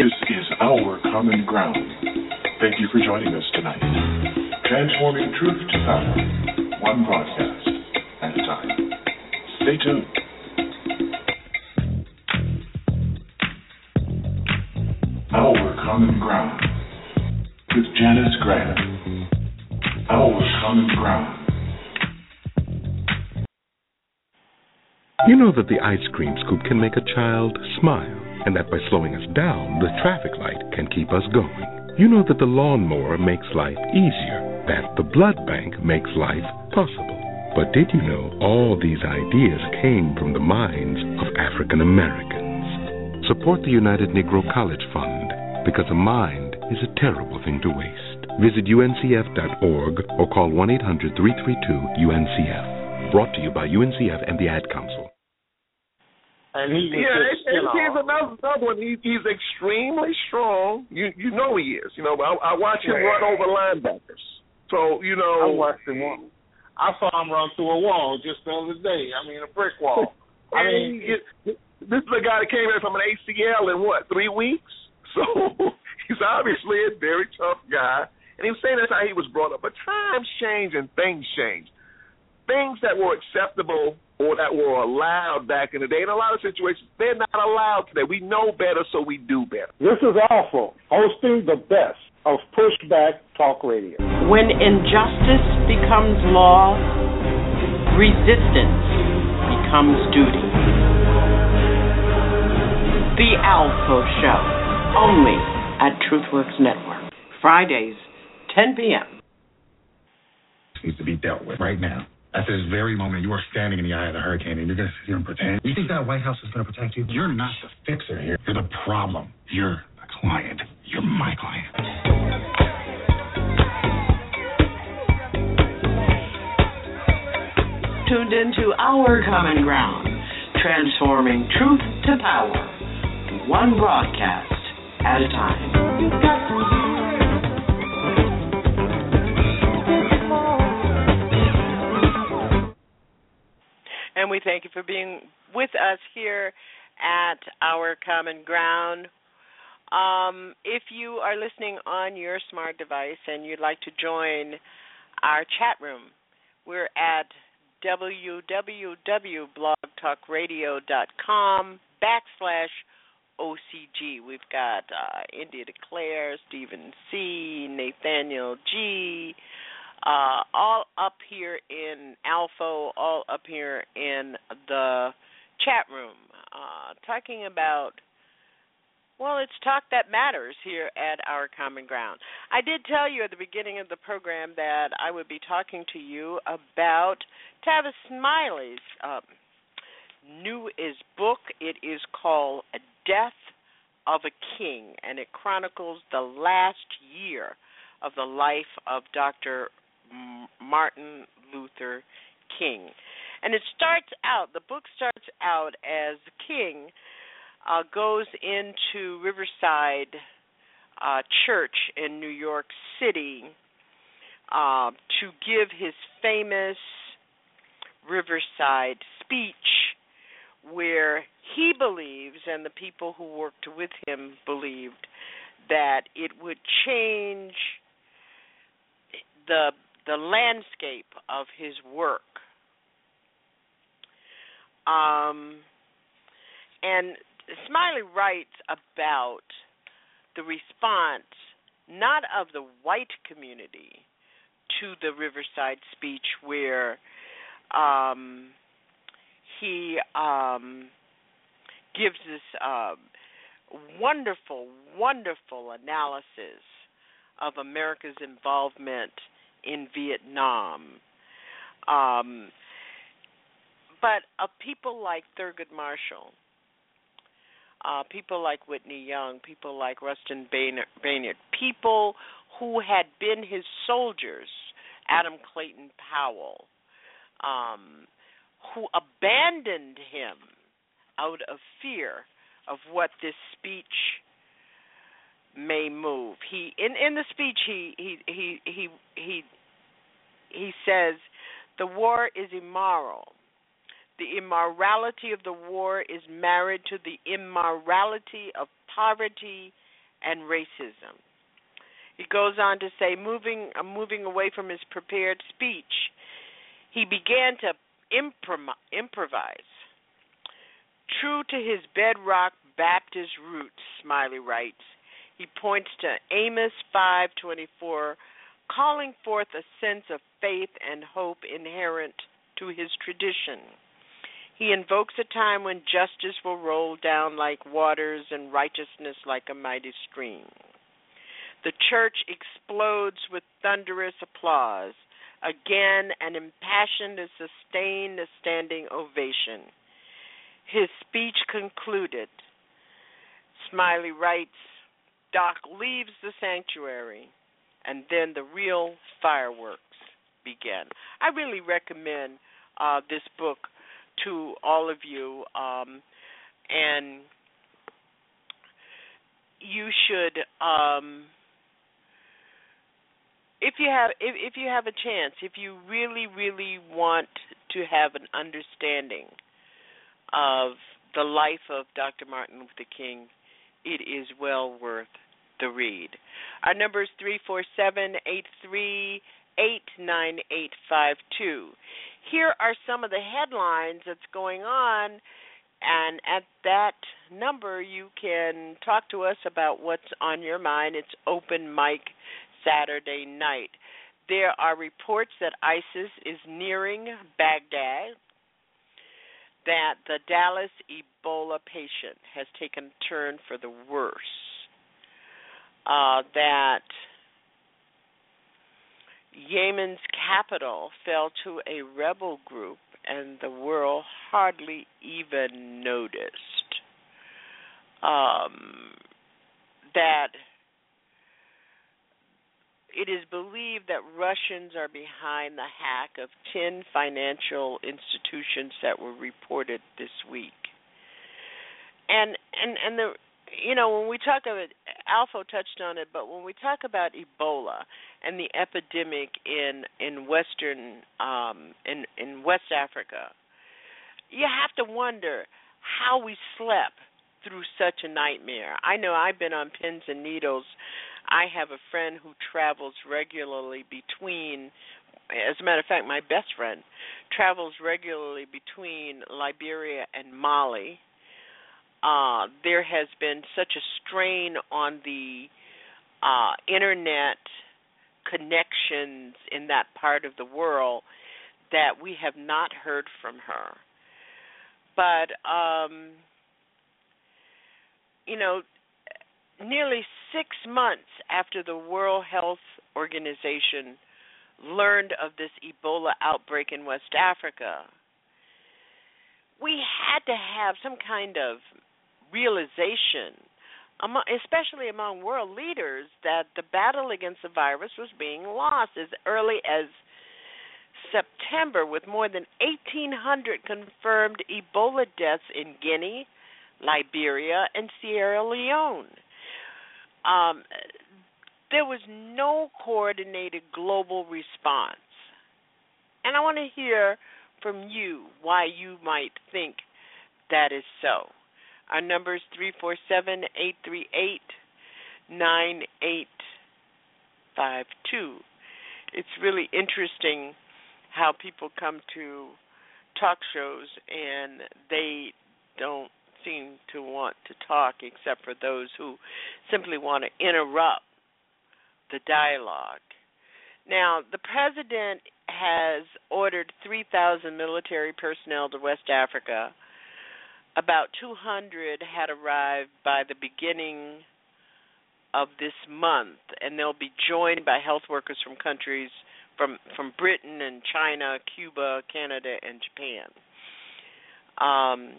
This is our common ground. Thank you for joining us tonight. Transforming truth to power, one broadcast at a time. Stay tuned. Our common ground with Janice Graham. Our common ground. You know that the ice cream scoop can make a child smile, and that by slowing us down, the traffic light can keep us going. You know that the lawnmower makes life easier, that the blood bank makes life possible. But did you know all these ideas came from the minds of African Americans? Support the United Negro College Fund because a mind is a terrible thing to waste. Visit uncf.org or call 1 800 332 UNCF. Brought to you by UNCF and the Ad Council. And he yeah, just, and, you and know, here's another, another one. He, he's extremely strong. You you know he is. You know, I, I watch him Yeah. run over linebackers. So you know, I watched him run. I saw him run through a wall just the other day. I mean, a brick wall. I mean, this is a guy that came in from an ACL in what three weeks. So he's obviously a very tough guy. And he was saying that's how he was brought up. But times change and things change. Things that were acceptable or that were allowed back in the day, in a lot of situations, they're not allowed today. We know better, so we do better. this is awful. Hosting the best of pushback talk radio. When injustice becomes law, resistance becomes duty. The Alpha Show, only at TruthWorks Network. Fridays, 10 p.m. needs to be dealt with right now. At this very moment, you are standing in the eye of the hurricane, and you're going to sit here and pretend. You think that White House is going to protect you? You're not the fixer here. You're the problem. You're a client. You're my client. Tuned into our common ground, transforming truth to power, one broadcast at a time. And we thank you for being with us here at our common ground. Um, if you are listening on your smart device and you'd like to join our chat room, we're at www.blogtalkradio.com backslash OCG. We've got uh, India Declare, Stephen C., Nathaniel G., uh, all up here in Alpha, all up here in the chat room uh, talking about well, it's talk that matters here at our common ground. I did tell you at the beginning of the program that I would be talking to you about Tavis Smiley's um, new is book. It is called Death of a King, and it chronicles the last year of the life of Dr. Martin Luther King. And it starts out, the book starts out as king uh, goes into Riverside uh, Church in New York City uh, to give his famous Riverside speech, where he believes, and the people who worked with him believed, that it would change the the landscape of his work. Um, and Smiley writes about the response not of the white community to the Riverside speech, where um, he um, gives this uh, wonderful, wonderful analysis of America's involvement in Vietnam. Um, but of people like Thurgood Marshall, uh, people like Whitney Young, people like Rustin Bayard, people who had been his soldiers, Adam Clayton Powell, um, who abandoned him out of fear of what this speech may move. He in in the speech he he he he he he says the war is immoral. The immorality of the war is married to the immorality of poverty and racism. He goes on to say, moving uh, moving away from his prepared speech, he began to improm- improvise. True to his bedrock Baptist roots, Smiley writes, he points to Amos 5:24, calling forth a sense of faith and hope inherent to his tradition. He invokes a time when justice will roll down like waters and righteousness like a mighty stream. The church explodes with thunderous applause. Again, an impassioned and sustained standing ovation. His speech concluded. Smiley writes, Doc leaves the sanctuary, and then the real fireworks begin. I really recommend uh, this book to all of you, um, and you should, um, if you have, if, if you have a chance, if you really, really want to have an understanding of the life of Dr. Martin Luther King, it is well worth the read. Our number is three four seven eight three eight nine eight five two. Here are some of the headlines that's going on, and at that number you can talk to us about what's on your mind. It's open mic Saturday night. There are reports that ISIS is nearing Baghdad, that the Dallas Ebola patient has taken a turn for the worse, uh, that Yemen's capital fell to a rebel group and the world hardly even noticed. Um, that it is believed that Russians are behind the hack of 10 financial institutions that were reported this week. And and and the you know when we talk of it Alpha touched on it, but when we talk about Ebola and the epidemic in in western um in in West Africa, you have to wonder how we slept through such a nightmare. I know I've been on pins and needles I have a friend who travels regularly between as a matter of fact, my best friend travels regularly between Liberia and Mali. Uh, there has been such a strain on the uh, internet connections in that part of the world that we have not heard from her. but um, you know, nearly six months after the World Health Organization learned of this Ebola outbreak in West Africa, we had to have some kind of realization, especially among world leaders, that the battle against the virus was being lost as early as September, with more than 1,800 confirmed Ebola deaths in Guinea, Liberia, and Sierra Leone. Um, there was no coordinated global response. And I want to hear from you why you might think that is so. Our number is 347 838 9852. It's really interesting how people come to talk shows and they don't seem to want to talk except for those who simply want to interrupt the dialogue. Now, the president has ordered 3,000 military personnel to West Africa. About 200 had arrived by the beginning of this month, and they'll be joined by health workers from countries from from Britain and China, Cuba, Canada, and Japan. Um,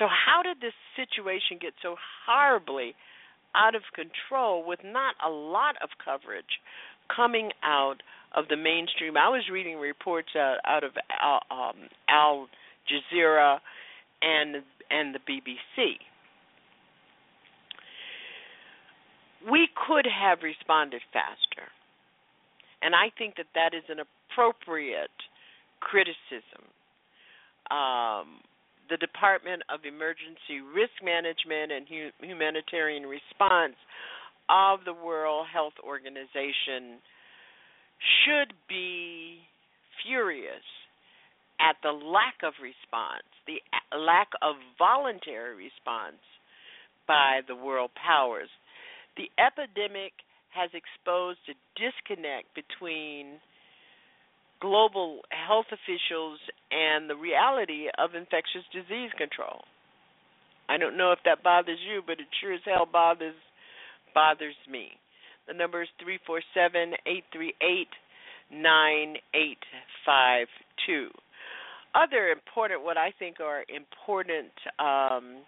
so, how did this situation get so horribly out of control with not a lot of coverage coming out of the mainstream? I was reading reports out, out of Al, um, Al Jazeera and and the BBC. We could have responded faster. And I think that that is an appropriate criticism. Um, the Department of Emergency Risk Management and Humanitarian Response of the World Health Organization should be furious at the lack of response, the lack of voluntary response by the world powers. The epidemic has exposed a disconnect between global health officials and the reality of infectious disease control. I don't know if that bothers you, but it sure as hell bothers bothers me. The number is three four seven eight three eight nine eight five two. Other important, what I think are important um,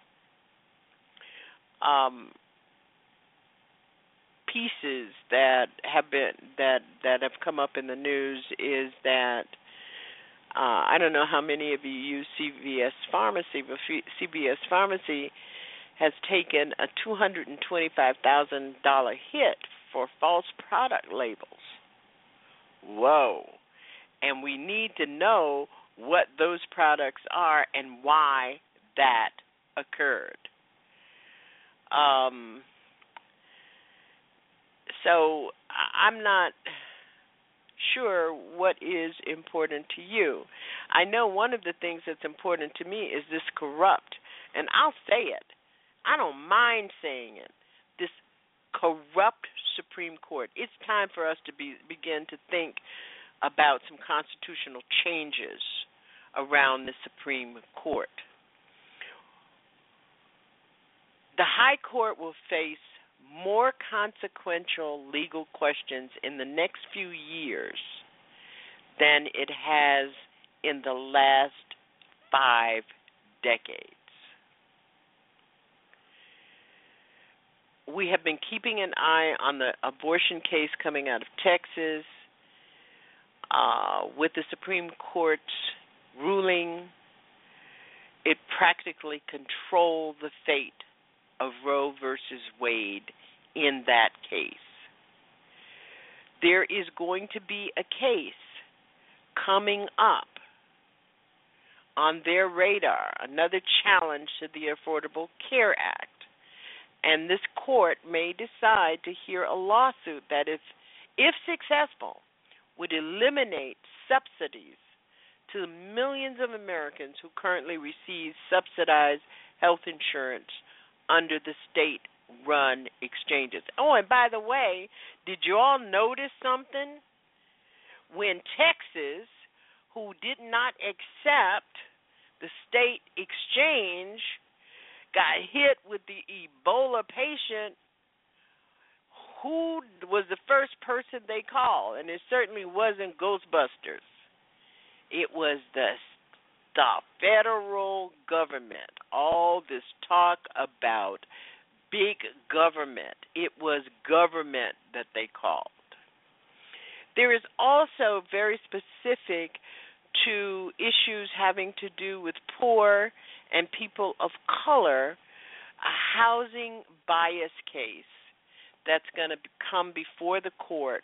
um, pieces that have been that that have come up in the news is that uh, I don't know how many of you use CVS Pharmacy, but CVS Pharmacy has taken a two hundred and twenty-five thousand dollar hit for false product labels. Whoa! And we need to know what those products are and why that occurred. Um, so I'm not sure what is important to you. I know one of the things that's important to me is this corrupt, and I'll say it. I don't mind saying it. This corrupt Supreme Court. It's time for us to be begin to think about some constitutional changes around the Supreme Court. The High Court will face more consequential legal questions in the next few years than it has in the last five decades. We have been keeping an eye on the abortion case coming out of Texas. Uh, with the Supreme Court's ruling, it practically controlled the fate of Roe versus Wade in that case. There is going to be a case coming up on their radar, another challenge to the Affordable Care Act. And this court may decide to hear a lawsuit that, if, if successful, would eliminate subsidies to the millions of Americans who currently receive subsidized health insurance under the state run exchanges. Oh, and by the way, did you all notice something? When Texas, who did not accept the state exchange got hit with the Ebola patient, who was the first person they called? And it certainly wasn't Ghostbusters. It was the the federal government. All this talk about big government. It was government that they called. There is also very specific to issues having to do with poor and people of color, a housing bias case that's going to come before the court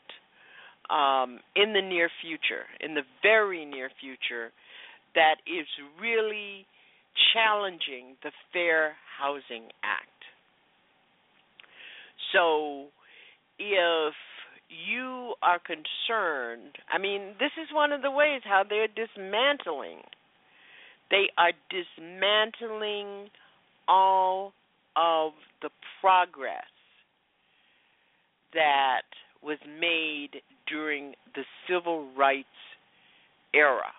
um, in the near future, in the very near future, that is really challenging the Fair Housing Act. So if you are concerned, I mean, this is one of the ways how they're dismantling. They are dismantling all of the progress that was made during the civil rights era.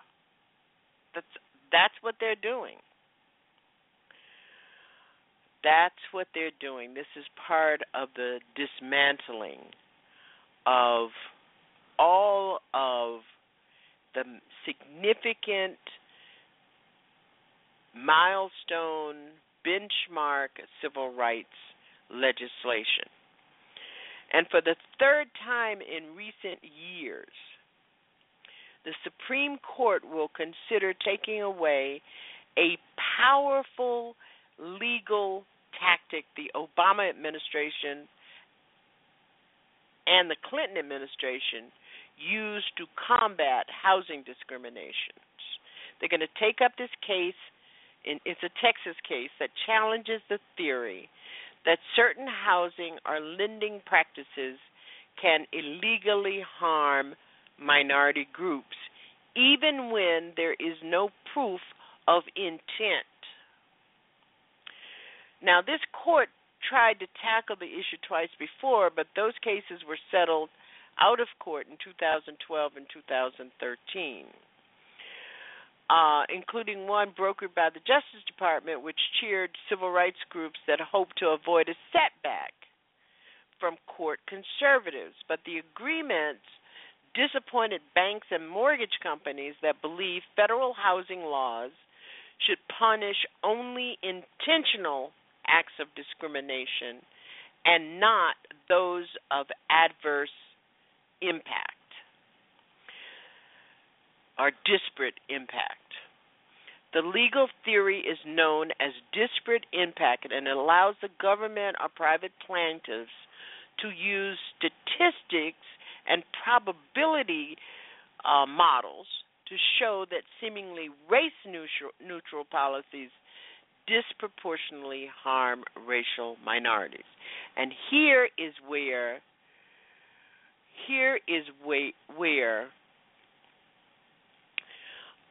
That's that's what they're doing. That's what they're doing. This is part of the dismantling of all of the significant milestone benchmark civil rights legislation. And for the third time in recent years, the Supreme Court will consider taking away a powerful legal tactic the Obama administration and the Clinton administration used to combat housing discriminations. They're going to take up this case, it's a Texas case that challenges the theory that certain housing or lending practices can illegally harm minority groups, even when there is no proof of intent. Now, this court tried to tackle the issue twice before, but those cases were settled out of court in 2012 and 2013. Uh, including one brokered by the Justice Department, which cheered civil rights groups that hoped to avoid a setback from court conservatives. But the agreements disappointed banks and mortgage companies that believe federal housing laws should punish only intentional acts of discrimination and not those of adverse impact or disparate impact. The legal theory is known as disparate impact and it allows the government or private plaintiffs to use statistics and probability uh, models to show that seemingly race neutral, policies disproportionately harm racial minorities. And here is where here is where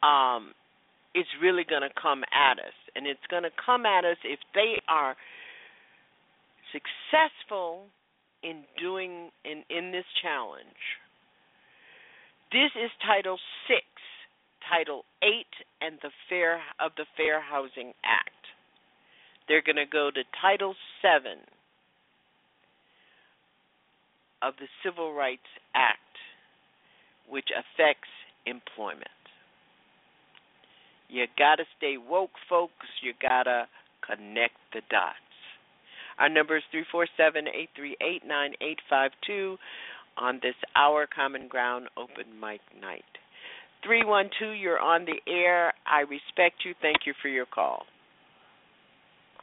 um, it's really going to come at us, and it's going to come at us if they are successful in doing in in this challenge. This is Title Six, Title Eight, and the Fair of the Fair Housing Act. They're going to go to Title 7 of the Civil Rights Act, which affects employment. You got to stay woke, folks. You got to connect the dots. Our number is 347 838 9852 on this Our Common Ground Open Mic Night. 312, you're on the air. I respect you. Thank you for your call.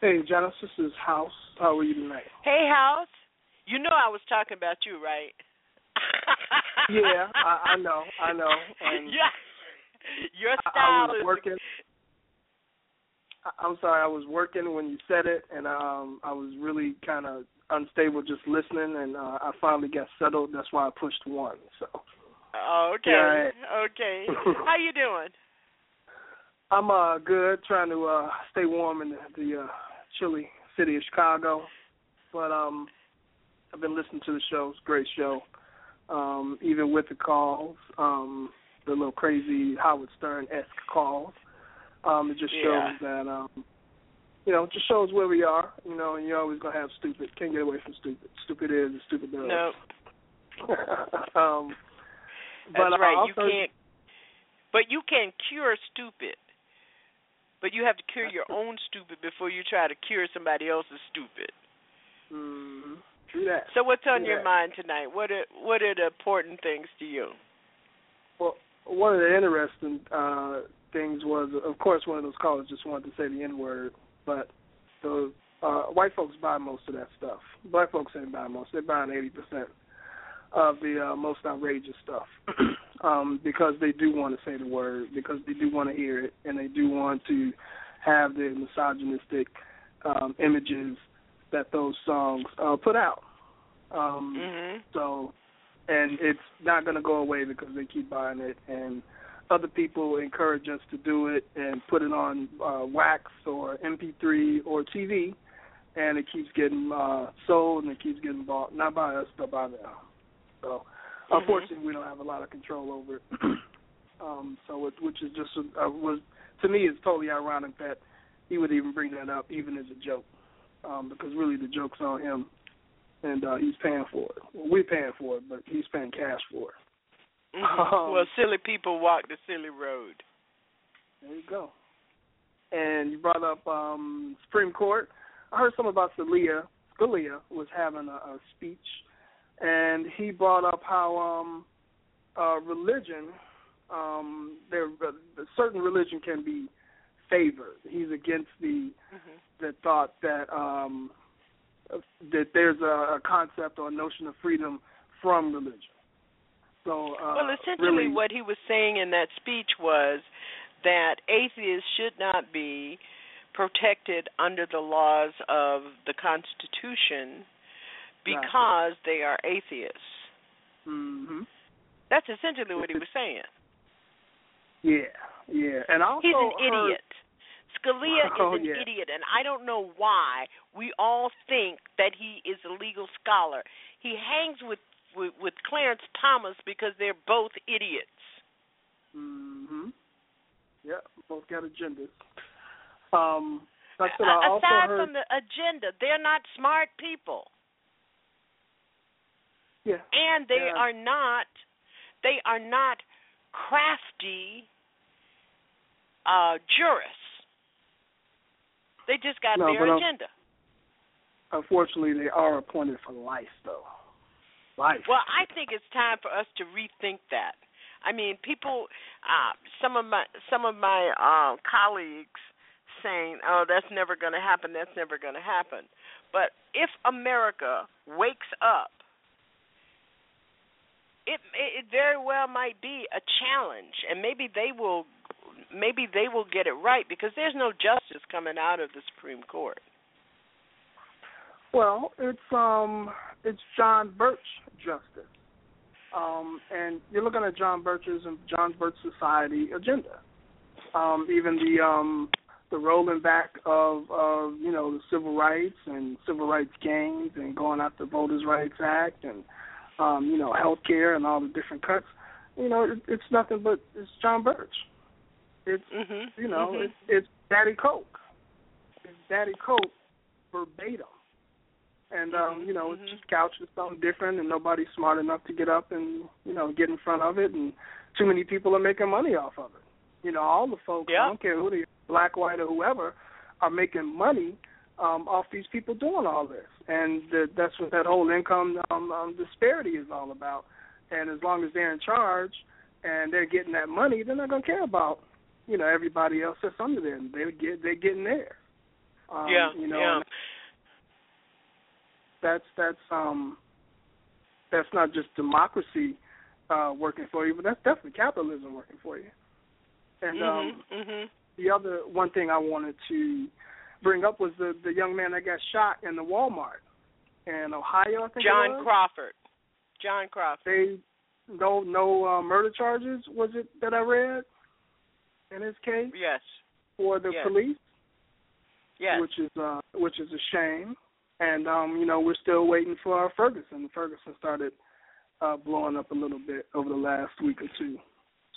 Hey, Janice, this is House. How are you tonight? Hey, House. You know I was talking about you, right? yeah, I, I know, I know. And yeah, your style I, I was is working. I'm sorry, I was working when you said it, and um, I was really kind of unstable just listening, and uh, I finally got settled. That's why I pushed one. So. Okay. Yeah, okay. How you doing? I'm uh good, trying to uh stay warm in the, the uh chilly city of Chicago. But um I've been listening to the show. It's a great show. Um, even with the calls, um, the little crazy Howard Stern esque calls. Um, it just Yeah. shows that um, you know, it just shows where we are. You know, and you're always gonna have stupid. Can't get away from stupid. Stupid is and stupid does. No, um, that's but right. I You can't, but you can cure stupid. But you have to cure your own stupid before you try to cure somebody else's stupid. Mm, that. So what's on your mind tonight? What are what are the important things to you? Well, one of the interesting uh, things was, of course, one of those callers just wanted to say the N word, but the uh, white folks buy most of that stuff. Black folks ain't buying most; they're buying eighty percent of the uh, most outrageous stuff um, because they do want to say the word, because they do want to hear it, and they do want to have the misogynistic um, images that those songs uh, put out. Um, Mhm. so, and it's not going to go away because they keep buying it, and other people encourage us to do it and put it on uh, wax or MP3 or TV, and it keeps getting uh, sold and it keeps getting bought, not by us but by them. So, Mhm. unfortunately, we don't have a lot of control over it. um, so, it, which is just uh, was to me, it's totally ironic that he would even bring that up, even as a joke, um, because really the joke's on him, and uh, he's paying for it. Well, we're paying for it, but he's paying cash for it. Mhm. Um, well, silly people walk the silly road. There you go. And you brought up um Supreme Court. I heard something about Scalia. Scalia was having a, a speech, and he brought up how um uh religion, um there a certain religion can be favored. He's against the the thought that um that there's a, a concept or a notion of freedom from religion. So uh, well, essentially, really, what he was saying in that speech was that atheists should not be protected under the laws of the Constitution because they are atheists. hmm That's essentially what he was saying. Yeah, yeah, and also He's an heard- idiot. Scalia Oh, is an yeah. idiot, and I don't know why we all think that he is a legal scholar. He hangs with with, with Clarence Thomas because they're both idiots. hmm Yeah, both got agendas. Um, like I said, I A- also Aside heard. from the agenda, they're not smart people, yeah, and they Yeah. are not they are not crafty uh, jurists. They just got No, their um, agenda. unfortunately, they are appointed for life, though. Life. Well, I think it's time for us to rethink that. I mean, people, uh, some of my some of my uh, colleagues saying, "Oh, that's never going to happen. That's never going to happen." But if America wakes up, it it very well might be a challenge, and maybe they will maybe they will get it right because there's no justice coming out of the Supreme Court. Well, it's um, it's John Birch justice, um, and you're looking at John Birch's and John Birch Society agenda. Um, even the um, the rolling back of of you know the civil rights and civil rights gains and going after the Voters' Rights Act and um, you know health care and all the different cuts. You know, it, it's nothing but it's John Birch. It's Mm-hmm. you know it's it's Daddy Koch. It's Daddy Koch verbatim. And um, you know, it's just with something different and nobody's smart enough to get up and, you know, get in front of it and too many people are making money off of it. You know, all the folks, I don't care who they are, black, white or whoever, are making money um off these people doing all this. And the, that's what that whole income um, um disparity is all about. And as long as they're in charge and they're getting that money, they're not gonna care about, you know, everybody else that's under them. They get they're getting there. Um, yeah, you know, yeah. That's that's um that's not just democracy uh working for you, but that's definitely capitalism working for you. And um mhm, mhm. the other one thing I wanted to bring up was the the young man that got shot in the Walmart in Ohio, I think John. Crawford. John Crawford. They no no uh, murder charges was it that I read in his case Yes. for the Yes. police, Yes. which is uh which is a shame. And um, you know, we're still waiting for our Ferguson. Ferguson started uh blowing up a little bit over the last week or two.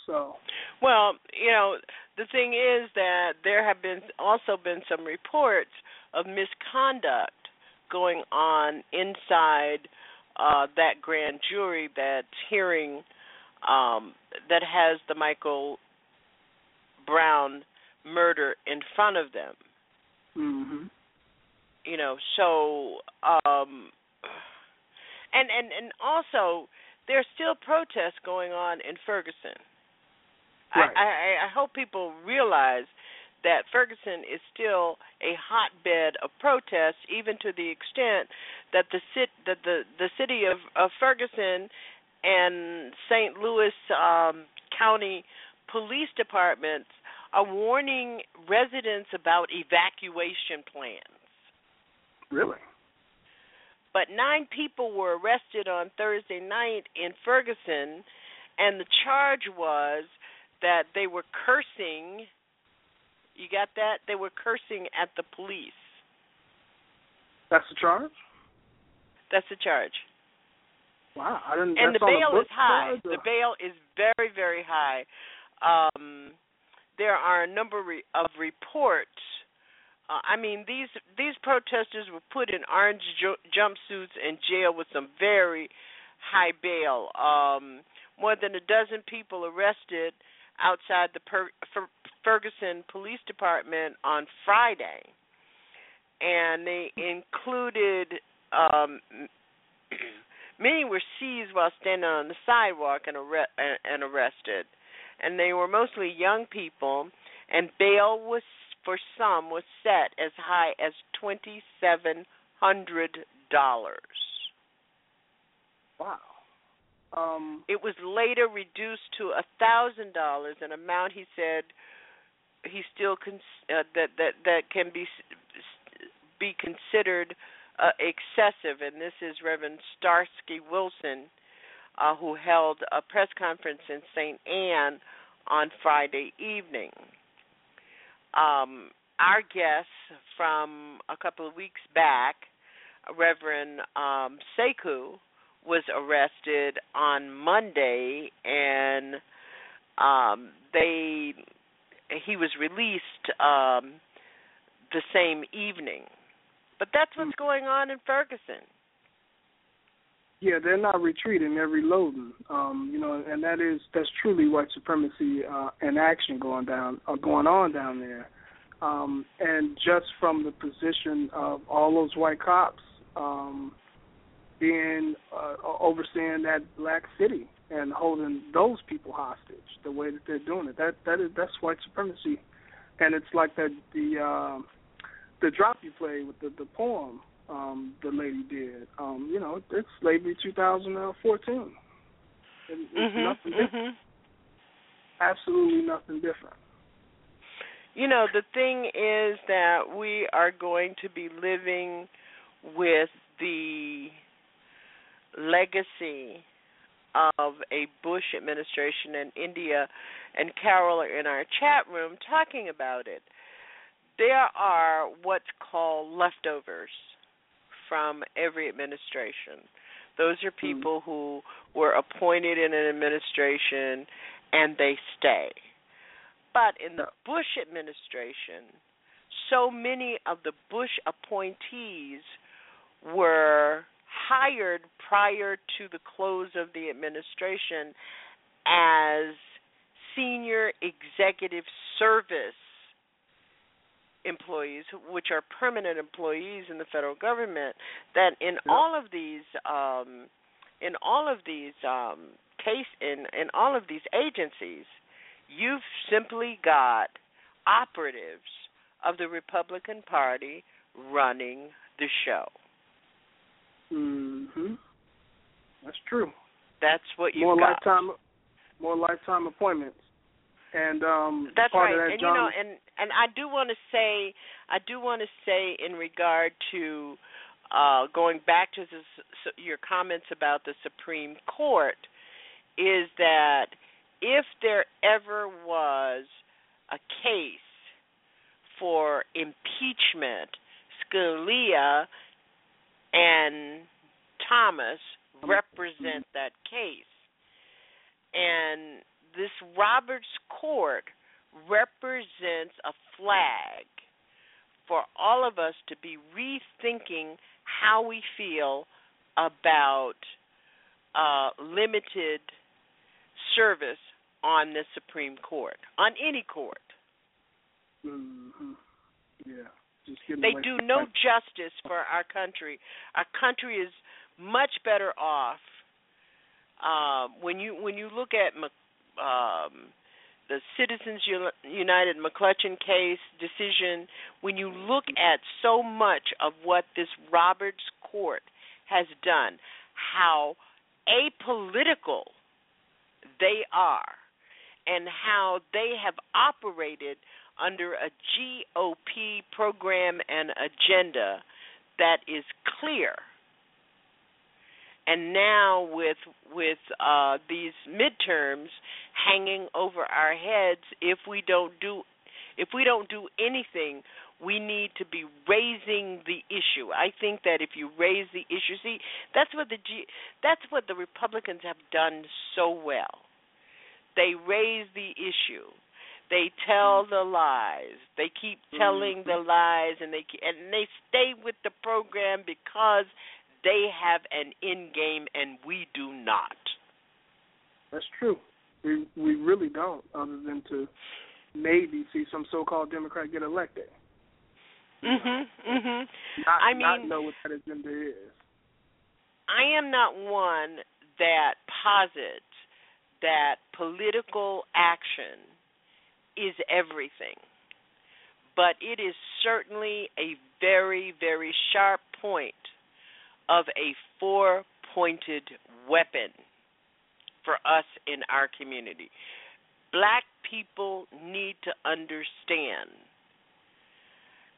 So, well, you know, the thing is that there have been also been some reports of misconduct going on inside uh that grand jury that's hearing um that has the Michael Brown murder in front of them. mhm. You know, so um and and and also there's still protests going on in Ferguson. Right. I, I I hope people realize that Ferguson is still a hotbed of protests, even to the extent that the cit that the the city of, of Ferguson and St. Louis um, County police departments are warning residents about evacuation plans. Really? But nine people were arrested on Thursday night in Ferguson, and the charge was that they were cursing. You got that? They were cursing at the police. That's the charge. That's the charge. Wow, I didn't. And the bail is high. charge, The bail is very, very high. Um, there are a number of reports. Uh, I mean, these these protesters were put in orange ju- jumpsuits in jail with some very high bail. Um, more than a dozen people arrested outside the per- Fer- Ferguson Police Department on Friday, and they included um, many were seized while standing on the sidewalk and, arre- and, and arrested, and they were mostly young people. And bail was for some was set as high as twenty seven hundred dollars. Wow. Um, It was later reduced to a thousand dollars, an amount he said he still cons- uh, that that that can be be considered uh, excessive. And this is Reverend Starsky Wilson, uh, who held a press conference in St. Ann on Friday evening. Um, our guest from a couple of weeks back, Reverend um, Sekou, was arrested on Monday, and um, they he was released um, the same evening. But that's what's going on in Ferguson. Yeah, they're not retreating; they're reloading. Um, you know, and that is that's truly white supremacy uh, in action going down, uh, going on down there. Um, and just from the position of all those white cops um, being uh, overseeing that black city and holding those people hostage, the way that they're doing it, that that is that's white supremacy, and it's like that the uh, the drop you played with the the poem um, the lady did. Um, you know, it's slavery 2014. And it's Mhm, nothing different. mhm. Absolutely nothing different. You know, the thing is that we are going to be living with the legacy of a Bush administration in India, and Carol are in our chat room talking about it. There are what's called leftovers from every administration. Those are hmm. people who were appointed in an administration and they stay. But in the Bush administration, so many of the Bush appointees were hired prior to the close of the administration as senior executive service employees which are permanent employees in the federal government that in all of these um in all of these um case in in all of these agencies you've simply got operatives of the Republican Party running the show. Mhm. That's true. That's what you more got. lifetime, more lifetime appointments, and um, That's part right. of that and John, you know, and and I do want to say, I do want to say in regard to uh, going back to this, your comments about the Supreme Court, is that if there ever was a case for impeachment, Scalia and Thomas represent that case. And this Roberts Court represents a flag for all of us to be rethinking how we feel about uh, limited service on the Supreme Court, on any court. Mm-hmm. Yeah. They do no justice for our country. Our country is much better off uh, when you when you look at um, the Citizens United McCutcheon case decision. When you look at so much of what this Roberts Court has done, how apolitical they are, and how they have operated under a GOP program and agenda that is clear. And now with with uh, these midterms hanging over our heads, if we don't do if we don't do anything, we need to be raising the issue. I think that if you raise the issue, see, that's what the G, that's what the Republicans have done so well. They raise the issue they tell the lies. They keep telling the lies, and they and they stay with the program because they have an end game, and we do not. That's true. We we really don't, other than to maybe see some so-called Democrat get elected. Mhm. Mhm. Not, I mean, not know what that agenda is. I am not one that posits that political action is everything. But it is certainly a very, very sharp point of a four pointed weapon for us in our community. Black people need to understand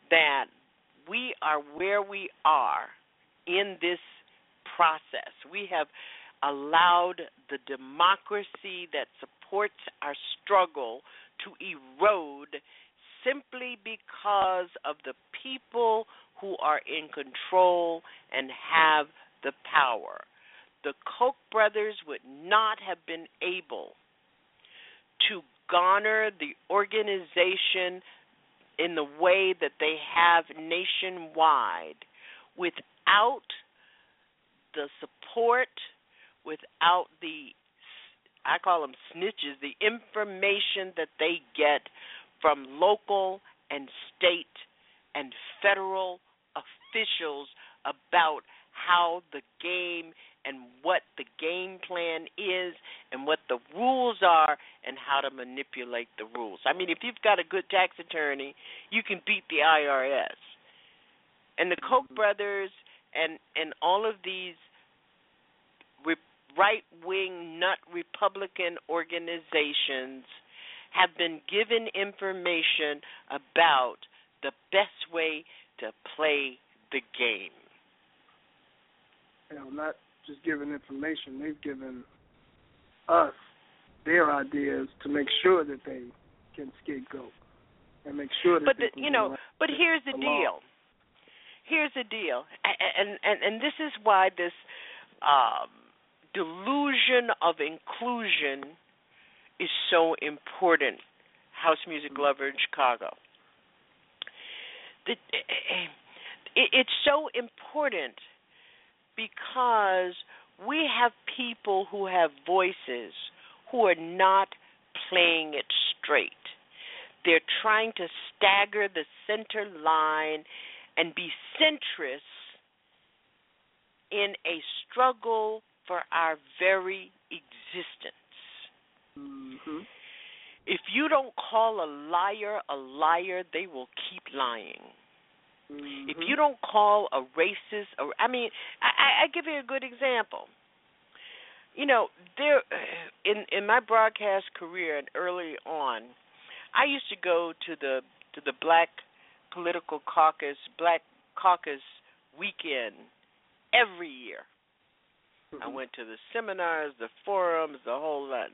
that we are where we are in this process. We have allowed the democracy that supports our struggle to erode simply because of the people who are in control and have the power. The Koch brothers would not have been able to garner the organization in the way that they have nationwide without the support, without the I call them snitches, the information that they get from local and state and federal officials about how the game and what the game plan is and what the rules are and how to manipulate the rules. I mean, if you've got a good tax attorney, you can beat the IRS. And the Koch mm-hmm. brothers and and all of these right wing nut Republican organizations have been given information about the best way to play the game. You know, not just giving information, they've given us their ideas to make sure that they can scapegoat and make sure that But the, you know, but here's the deal. Here's the deal. And and and this is why this um delusion of inclusion is so important, house music mm-hmm. lover in Chicago. The, eh, eh, eh, it's so important because we have people who have voices who are not playing it straight. They're trying to stagger the center line and be centrist in a struggle for our very existence. Mm-hmm. If you don't call a liar a liar, they will keep lying. Mm-hmm. If you don't call a racist, or I mean, I, I give you a good example. You know, there in in my broadcast career and early on, I used to go to the to the Black Political Caucus, Black Caucus weekend every year. I went to the seminars, the forums, the whole lot.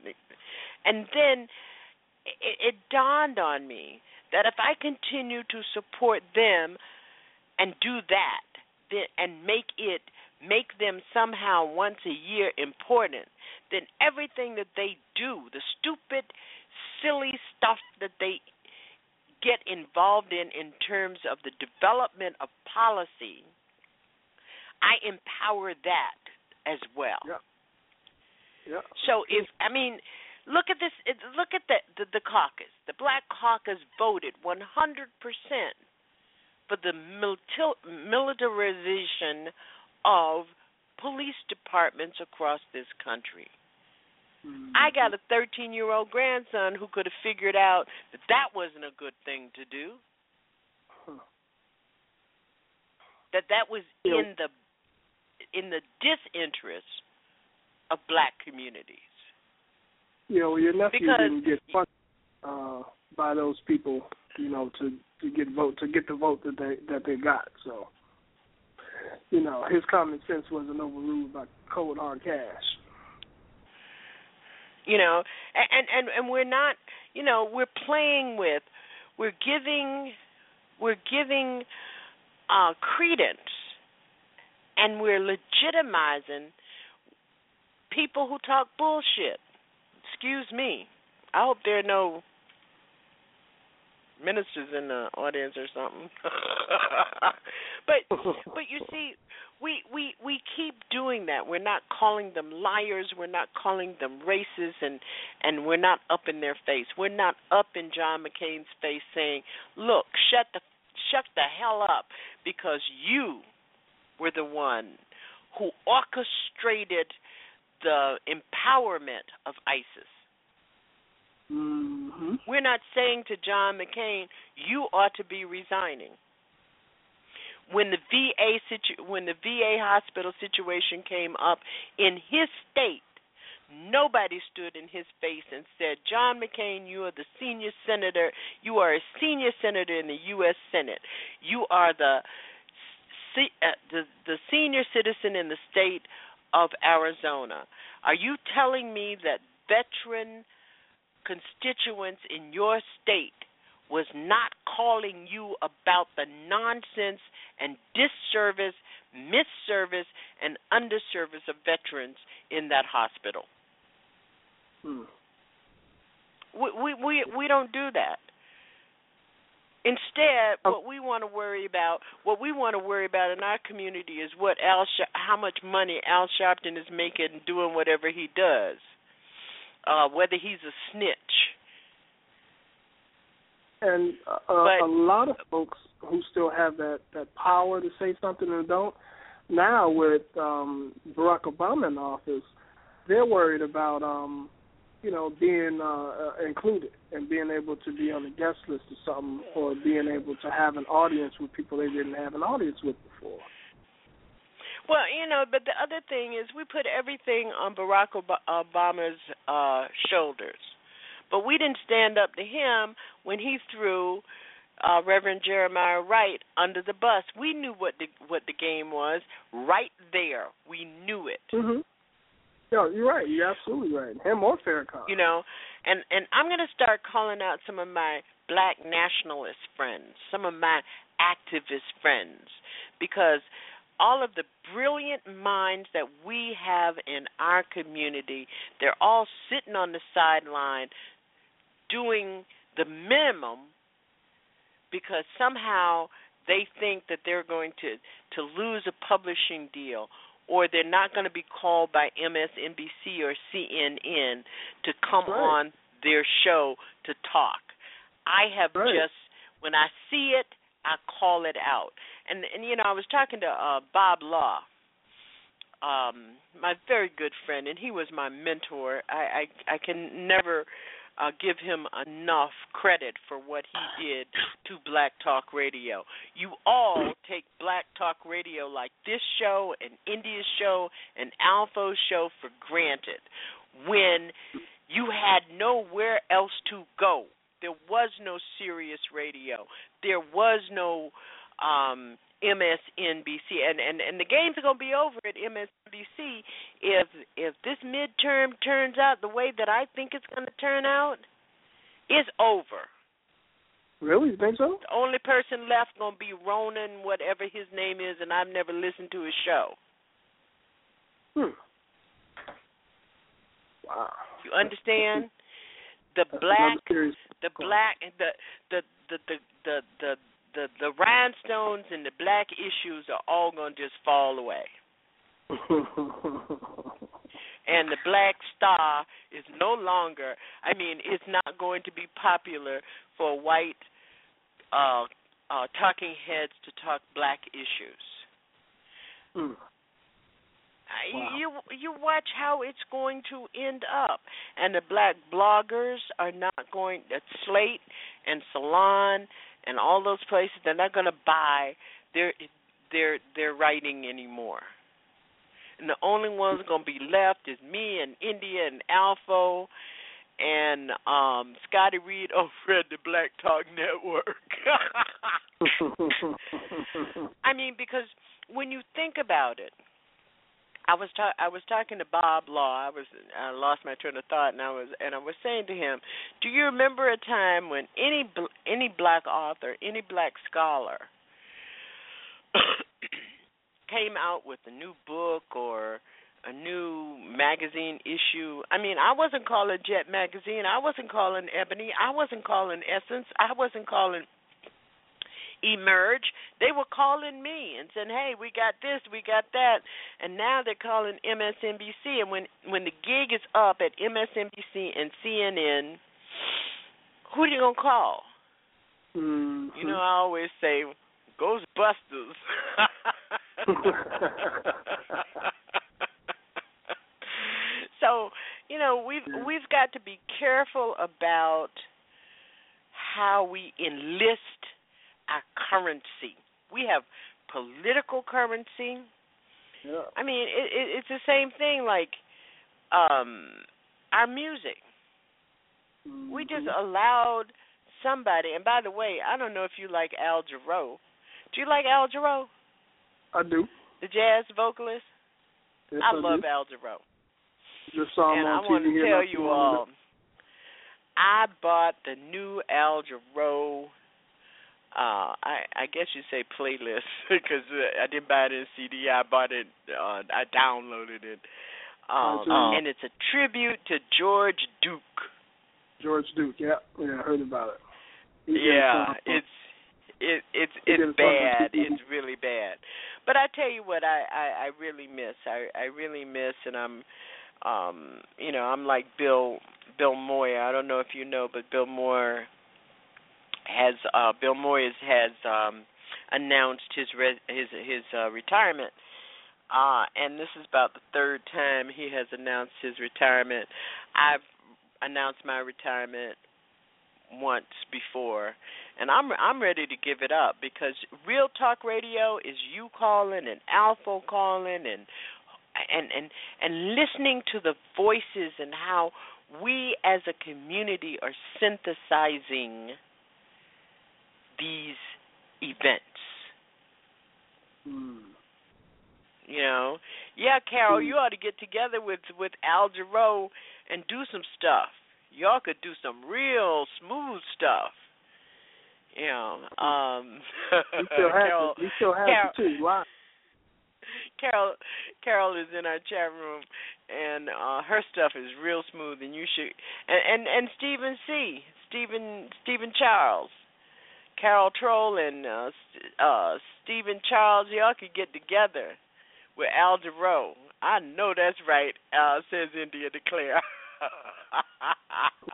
And then it, it dawned on me that if I continue to support them and do that, and make it make them somehow once a year important, then everything that they do, the stupid, silly stuff that they get involved in in terms of the development of policy, I empower that as well. Yeah. Yeah. So if I mean, look at this. Look at the the, the caucus. The Black Caucus voted 100 percent for the militarization of police departments across this country. Mm-hmm. I got a 13 year old grandson who could have figured out that that wasn't a good thing to do. Huh. That that was Yeah. in the in the disinterest of black communities. You know, your nephew Because- didn't get funded uh, by those people, you know, to to get vote to get the vote that they that they got. So, you know, his common sense wasn't overruled by cold hard cash. you know and and and we're not you know we're playing with we're giving we're giving uh credence and we're legitimizing people who talk bullshit excuse me i hope there are no ministers in the audience or something. But but you see we we we keep doing that. We're not calling them liars. We're not calling them racist and and we're not up in their face. We're not up in John McCain's face saying look shut the shut the hell up because you were the one who orchestrated the empowerment of ISIS Mm-hmm. we're not saying to John McCain you ought to be resigning when the VA situ- when the VA hospital situation came up in his state, nobody stood in his face and said, "John McCain, you are the senior senator. You are a senior senator in the U.S. Senate. You are the uh, the, the senior citizen in the state of Arizona. Are you telling me that veteran constituents in your state was not calling you about the nonsense and disservice, misservice, and underservice of veterans in that hospital. Hmm. We we we, we don't do that. Instead, what we want to worry about, what we want to worry about in our community is what Al, Sha- how much money Al Sharpton is making doing whatever he does, uh, whether he's a snitch. And uh, But- a lot of folks who still have that that power to say something and don't now with um Barack Obama in office, they're worried about um you know being uh, uh included and being able to be on the guest list or something or being able to have an audience with people they didn't have an audience with before. Well, you know, but the other thing is we put everything on Barack Obama's uh shoulders. But we didn't stand up to him when he threw uh Reverend Jeremiah Wright under the bus. We knew what the what the game was right there. We knew it. Mhm. Yeah, you're right. You're absolutely right. Him or Farrakhan. You know, and and I'm going to start calling out some of my black nationalist friends, some of my activist friends because all of the brilliant minds that we have in our community, they're all sitting on the sideline doing the minimum because somehow they think that they're going to to lose a publishing deal or they're not going to be called by MSNBC or CNN to come Right. on their show to talk. I have Right. just when I see it, I call it out. And and you know, I was talking to uh Bob Law, um, my very good friend, and he was my mentor. I I, I can never uh, give him enough credit for what he did to Black Talk Radio. You all take Black Talk Radio like this show and India's show and Alpha's show for granted when you had nowhere else to go. There was no serious Radio. There was no um MSNBC and and and the games are going to be over at MSNBC if if this midterm turns out the way that I think it's going to turn out it's over. Really? You think so? The only person left going to be Ronan whatever his name is and I've never listened to his show. Hmm. Wow. You understand? The black, the black, the the the the the the the, the rhinestones and the black issues are all going to just fall away. and the black star is no longer i mean it's not going to be popular for white uh uh talking heads to talk black issues. Uh, Wow. you you watch how it's going to end up and the black bloggers are not going at slate and salon and all those places they're not going to buy their their their writing anymore and the only ones going to be left is me and India and Alpha and um Scotty Reed over at the Black Talk Network. I mean, because when you think about it, I was ta- I was talking to Bob Law. I was I lost my train of thought, and I was and I was saying to him, "Do you remember a time when any bl- any black author, any black scholar, came out with a new book or a new magazine issue. I mean, I wasn't calling Jet magazine, I wasn't calling Ebony, I wasn't calling Essence, I wasn't calling Emerge. They were calling me and saying, "Hey, we got this, we got that," and now they're calling MSNBC. And when when the gig is up at MSNBC and CNN, who are you gonna call? Mhm. You know, I always say Ghostbusters. so, you know, we've we've got to be careful about how we enlist our currency. We have political currency. Yeah. I mean, it, it, it's the same thing like um our music. We just allowed somebody. And by the way, I don't know if you like Al Jarreau. Do you like Al Jarreau, I do. the jazz vocalist? Yes, I I love do. Al Jarreau. Just saw him and on I want to tell you all, I bought the new Al Jarreau. Uh, I I guess you say playlist because uh, I didn't buy it in CD. I bought it. Uh, I downloaded it, um, see. and it's a tribute to George Duke. George Duke. Yeah, yeah, I heard about it. He yeah, it's it it's it's bad. It's really bad. But I tell you what, I I, I really miss. I I really miss, and I'm, um, you know, I'm like Bill Bill Moyer. I don't know if you know, but Bill Moore has uh Bill Moyers has um announced his re- his his uh, retirement. Uh and this is about the third time he has announced his retirement. I've announced my retirement once before and I'm I'm ready to give it up because real talk radio is you calling and Alpha calling and and and and listening to the voices and how we as a community are synthesizing these events. Hmm. You know, yeah, Carol, you ought to get together with with Al Jarreau and do some stuff. Y'all could do some real smooth stuff. You know, um, You still have Carol, to. You still have Carol, to too. Why? Carol Carol is in our chat room and uh her stuff is real smooth and you should and and, and Stephen C. Stephen Stephen Charles. Carol Troll and uh uh Stephen Charles y'all could get together with Al Jarreau. I know that's right, uh says India Declare.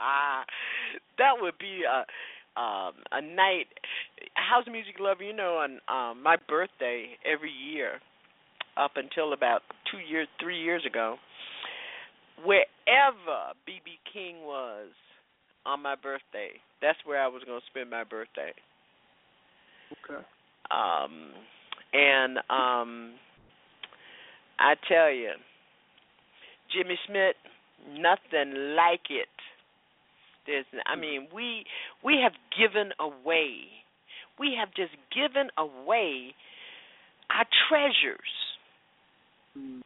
that would be a um a night house music lover, you know, on um my birthday every year up until about two years, three years ago, wherever BB King was on my birthday, that's where I was going to spend my birthday. Okay. Um, and um, I tell you, Jimmy Smith, nothing like it. There's, I mean, we we have given away, we have just given away our treasures. Mhm.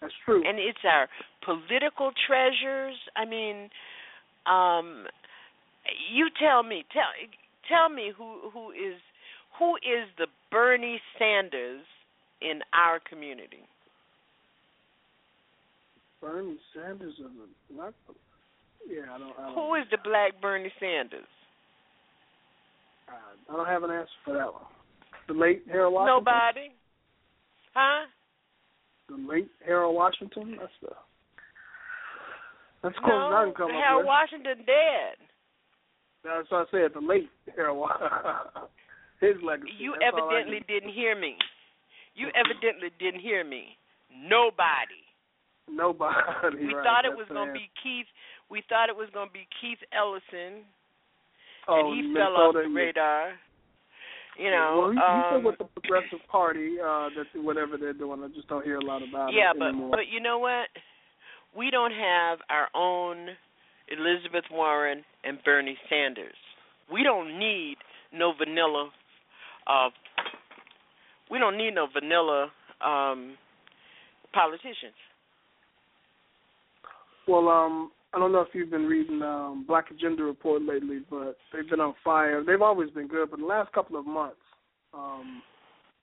That's true. and it's our political treasures. I mean, um, you tell me, tell tell me who who is who is the Bernie Sanders in our community? Bernie Sanders is the not yeah, I don't, I don't Who is the black Bernie Sanders? I don't have an answer for that one. The late Harold Washington. Nobody. Huh? The late Harold Washington. That's the. That's close no, as I can come up Harold. Washington dead. That's what I said. The late Harold. His legacy. You That's evidently didn't hear me. You evidently didn't hear me. Nobody. Nobody. We right, thought it that's was going to be Keith. We thought it was going to be Keith Ellison, Oh, and he fell off Minnesota, the radar. You know, well, he, he's still um, with the Progressive Party. Uh, that whatever they're doing, I just don't hear a lot about yeah, it but anymore. but you know what? We don't have our own Elizabeth Warren and Bernie Sanders. We don't need no vanilla. Uh, we don't need no vanilla um, politicians. Well, um, I don't know if you've been reading um, Black Agenda Report lately, but they've been on fire. They've always been good, but the last couple of months, um,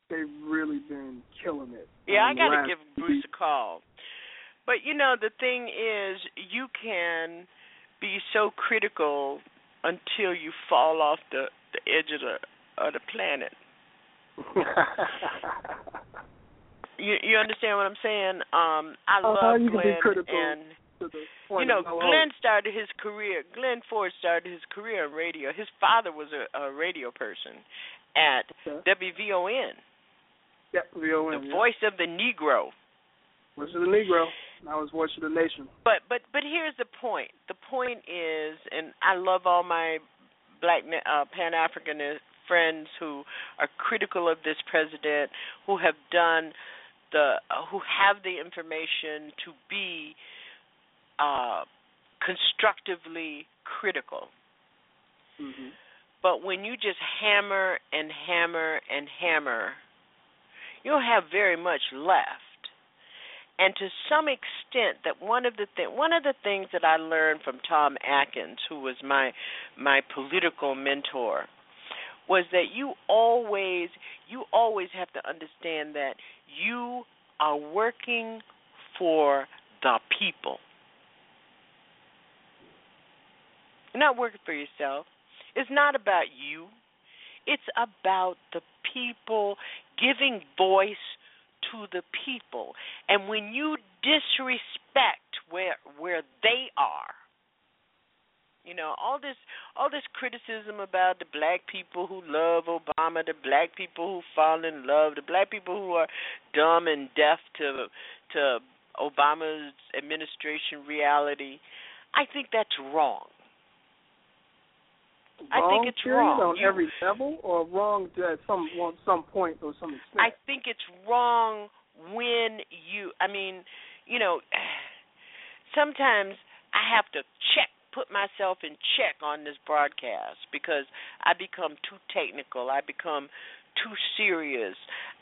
they've really been killing it. Yeah, I Um, got to give Bruce a call. But you know, the thing is, you can be so critical until you fall off the the edge of the of the planet. You you understand what I'm saying? Um, I Uh, love you can be Glen and you know Glen started his career. Glen Ford started his career in radio. His father was a, a radio person at WVON, Yep, VON. the yeah. voice of the Negro. Voice of the Negro. Now it's Voice of the Nation. But but but here's the point. The point is, and I love all my black uh, Pan Africanist friends who are critical of this president, who have done the, uh, who have the information to be uh, constructively critical. Mm-hmm. But when you just hammer and hammer and hammer, you don't have very much left. And to some extent, that one of the th- one of the things that I learned from Tom Atkins, who was my my political mentor, was that you always you always have to understand that you are working for the people. You're not working for yourself. It's not about you. It's about the people giving voice to the people. And when you disrespect where where they are, you know, all this all this criticism about the black people who love Obama, the black people who fall in love, the black people who are dumb and deaf to to Obama's administration reality, I think that's wrong. I think it's wrong. on You- every level, or wrong at some well, some point or some extent. I think it's wrong when you I mean, you know, sometimes I have to check put myself in check on this broadcast because I become too technical. I become too serious.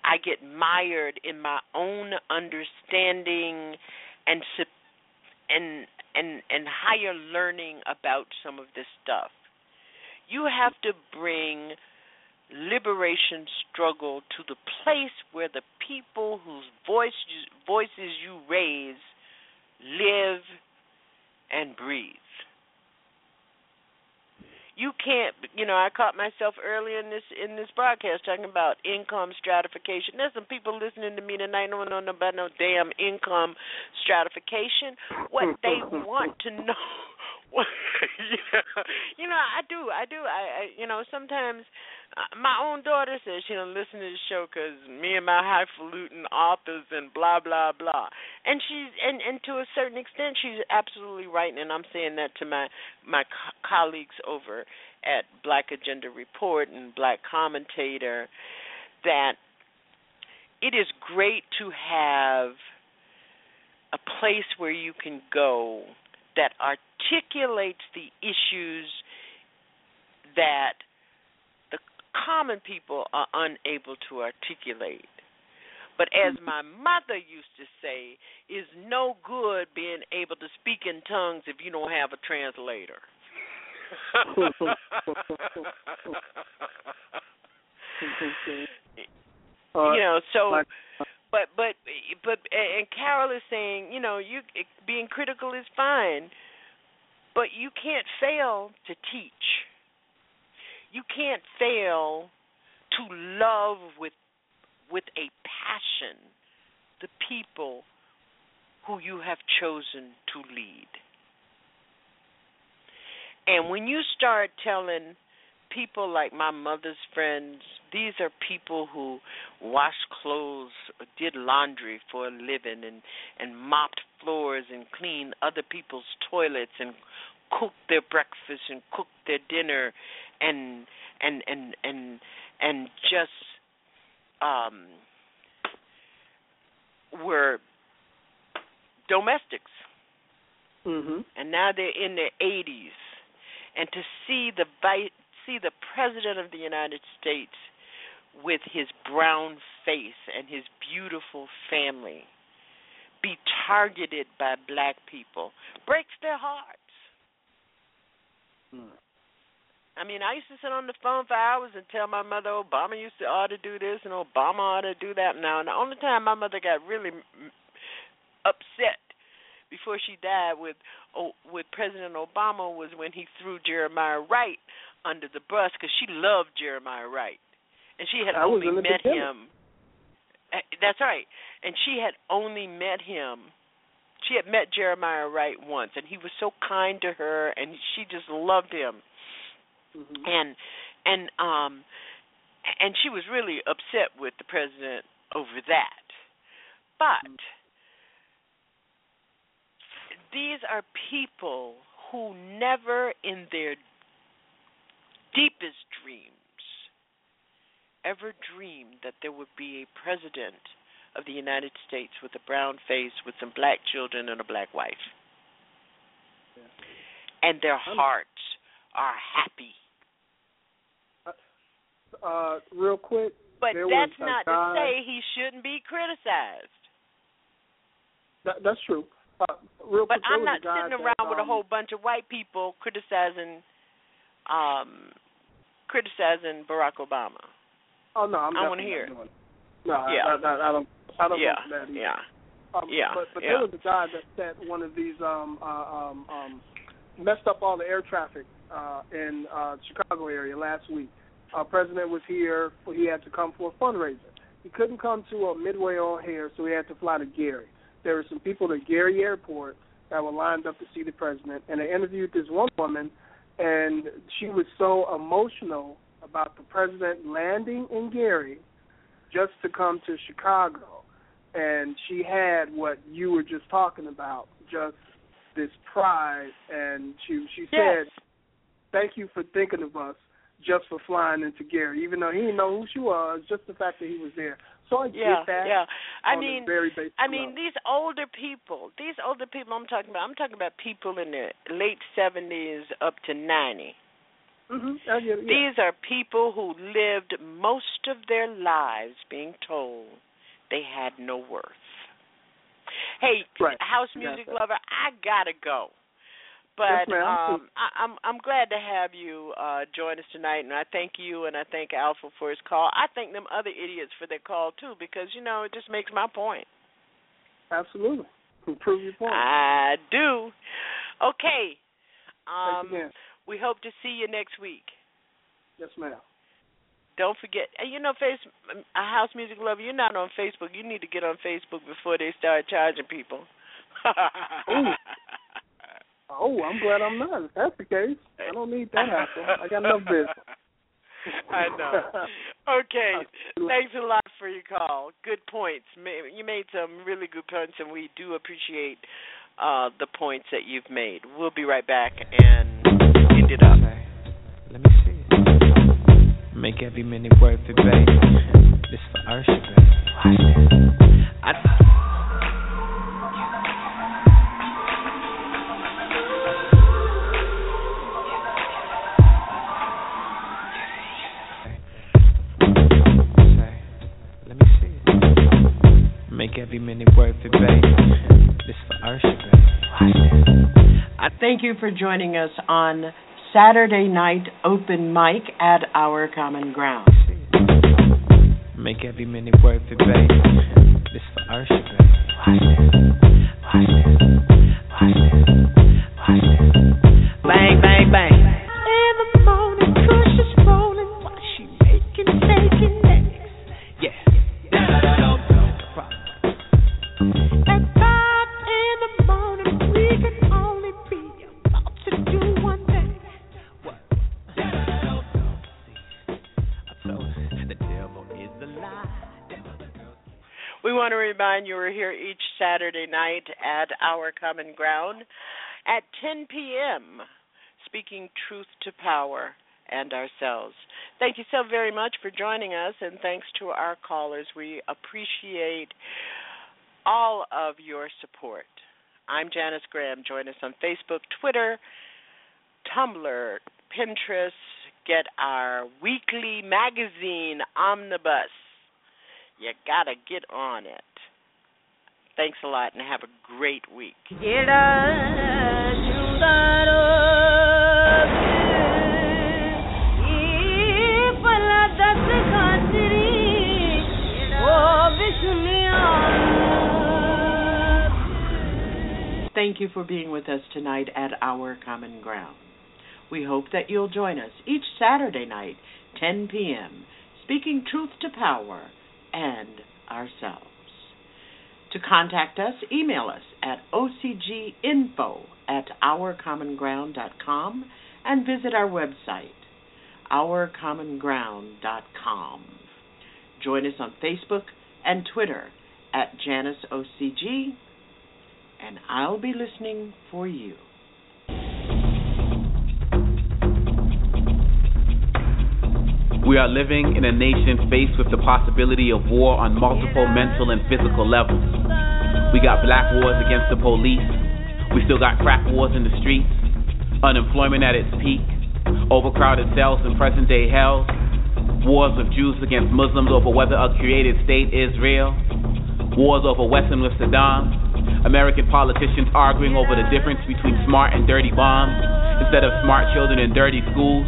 I get mired in my own understanding and and and and higher learning about some of this stuff. You have to bring liberation struggle to the place where the people whose voice voices you raise live and breathe. You can't, you know. I caught myself earlier in this in this broadcast talking about income stratification. There's some people listening to me tonight don't know about no damn income stratification. What they want to know Well, you know, I do, I do, I, I you know, sometimes uh, my own daughter says she don't listen to the show because me and my highfalutin authors and blah blah blah, and she's and and to a certain extent she's absolutely right, and I'm saying that to my my co- colleagues over at Black Agenda Report and Black Commentator that it is great to have a place where you can go that articulates the issues that the common people are unable to articulate. But as mm-hmm. my mother used to say, is no good being able to speak in tongues if you don't have a translator. You know, so but but but and Carol is saying, you know, you being critical is fine, but you can't fail to teach. You can't fail to love with with a passion the people who you have chosen to lead. And when you start telling people like my mother's friends, these are people who washed clothes, did laundry for a living, and and mopped floors and cleaned other people's toilets and cooked their breakfast and cooked their dinner, and and and and and just um were domestics. Mm-hmm. And now they're in their 80s. And to see the vice see the president of the United States with his brown face and his beautiful family be targeted by black people breaks their hearts. Mm. I mean, I used to sit on the phone for hours and tell my mother Obama used to ought to do this and Obama ought to do that. Now, and the only time my mother got really upset before she died with oh, with President Obama was when he threw Jeremiah Wright under the bus because she loved Jeremiah Wright, and she had I only met him. Uh, That's right, and she had only met him. She had met Jeremiah Wright once, and he was so kind to her, and she just loved him. Mm-hmm. And and um and she was really upset with the president over that. But these are people who never in their deepest dreams ever dreamed that there would be a president of the United States with a brown face, with some black children, and a black wife. And their hearts are happy. Uh, real quick. But that's not guy, to say he shouldn't be criticized. That, that's true. Uh, real But quick, I'm not sitting that, around with a um, whole bunch of white people criticizing um criticizing Barack Obama. Oh no, I'm I wanna hear it. No, Yeah. I, I, I don't. I don't Yeah, want that either. yeah. Um, Yeah, But but yeah. there was a guy that set one of these um uh, um um messed up all the air traffic uh in uh Chicago area last week. Our president was here. For he had to come for a fundraiser. He couldn't come to a Midway O'Hare, so he had to fly to Gary. There were some people at Gary Airport that were lined up to see the president, and they interviewed this one woman, and she was so emotional about the president landing in Gary just to come to Chicago. And she had what you were just talking about, just this pride and she she said, Yes. Thank you for thinking of us just for flying into Gary, even though he didn't know who she was, just the fact that he was there. So I Yeah, get that. yeah. I mean, very basic I mean, level. these older people, these older people I'm talking about, I'm talking about people in their late 70s up to 90. Mm-hmm. It, yeah. These are people who lived most of their lives being told they had no worth. Hey, Right. house music lover, I gotta go. But Yes, um, I, I'm I'm glad to have you uh, join us tonight, and I thank you and I thank Alpha for his call. I thank them other idiots for their call too, because you know it just makes my point. Absolutely. Prove your point. I do. Okay. Um, we hope to see you next week. Yes, ma'am. Don't forget, you know, face a house music lover. You're not on Facebook. You need to get on Facebook before they start charging people. Ooh. Oh, I'm glad I'm not. If that's the case, I don't need that hassle. I got enough business. I know. Okay. Thanks a lot for your call. Good points. You made some really good points, and we do appreciate uh, the points that you've made. We'll be right back and end it up. Let me see. Make every minute worth it, baby. This for Usher, baby. Watch this. I. every minute worth it, baby. This for baby. Watch. I thank you for joining us on Saturday night open mic at our common ground. Make every minute worth it, babe. This for Usher, babe. Watch this. Watch this. Watch this. Saturday night at our common ground at 10 p.m., speaking truth to power and ourselves. Thank you so very much for joining us, and thanks to our callers. We appreciate all of your support. I'm Janice Graham. Join us on Facebook, Twitter, Tumblr, Pinterest. Get our weekly magazine, Omnibus. You gotta get on it. Thanks a lot and have a great week. Thank you for being with us tonight at Our Common Ground. We hope that you'll join us each Saturday night, 10 p.m., speaking truth to power and ourselves. To contact us, email us at ocginfo at ourcommonground.com and visit our website, ourcommonground.com. Join us on Facebook and Twitter at JaniceOCG, and I'll be listening for you. We are living in a nation faced with the possibility of war on multiple mental and physical levels. We got black wars against the police. We still got crack wars in the streets. Unemployment at its peak. Overcrowded cells in present day hell. Wars of Jews against Muslims over whether a created state is real. Wars over Western with Saddam. American politicians arguing over the difference between smart and dirty bombs instead of smart children in dirty schools.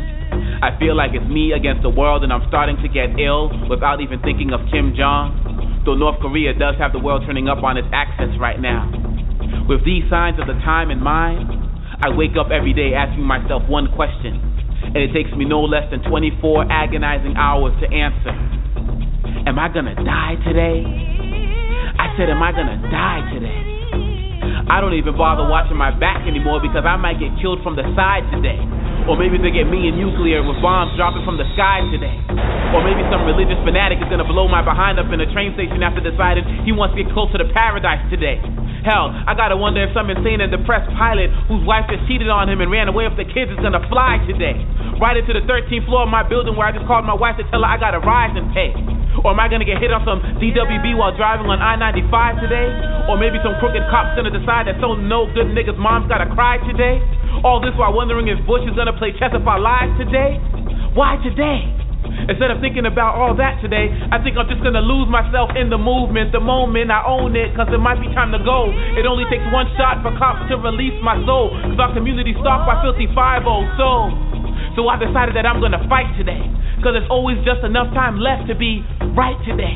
I feel like it's me against the world, and I'm starting to get ill without even thinking of Kim Jong. Though North Korea does have the world turning up on its axis right now. With these signs of the time in mind, I wake up every day asking myself one question, and it takes me no less than 24 agonizing hours to answer. Am I gonna die today? I said, Am I gonna die today? I don't even bother watching my back anymore because I might get killed from the side today. Or maybe they get me in nuclear with bombs dropping from the sky today. Or maybe some religious fanatic is gonna blow my behind up in a train station after deciding he wants to get closer to paradise today. Hell, I gotta wonder if some insane and depressed pilot whose wife just cheated on him and ran away with the kids is gonna fly today. Right into the 13th floor of my building where I just called my wife to tell her I got a rise and pay. Or am I gonna get hit on some DWB while driving on I 95 today? Or maybe some crooked cop's gonna decide that some no good nigga's mom's gotta cry today? All this while wondering if Bush is gonna play chess if I live today? Why today? Instead of thinking about all that today, I think I'm just gonna lose myself in the movement, the moment I own it, cause it might be time to go. It only takes one shot for cops to release my soul, cause our community stalked by filthy 5 souls. So I decided that I'm gonna fight today, cause there's always just enough time left to be right today.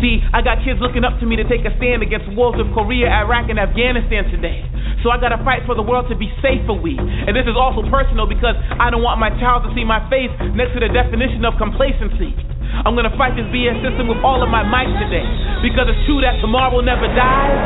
See, I got kids looking up to me to take a stand against wars of Korea, Iraq, and Afghanistan today. So I gotta fight for the world to be safe for we. And this is also personal because I don't want my child to see my face next to the definition of complacency. I'm gonna fight this BS system with all of my might today. Because it's true that tomorrow never dies,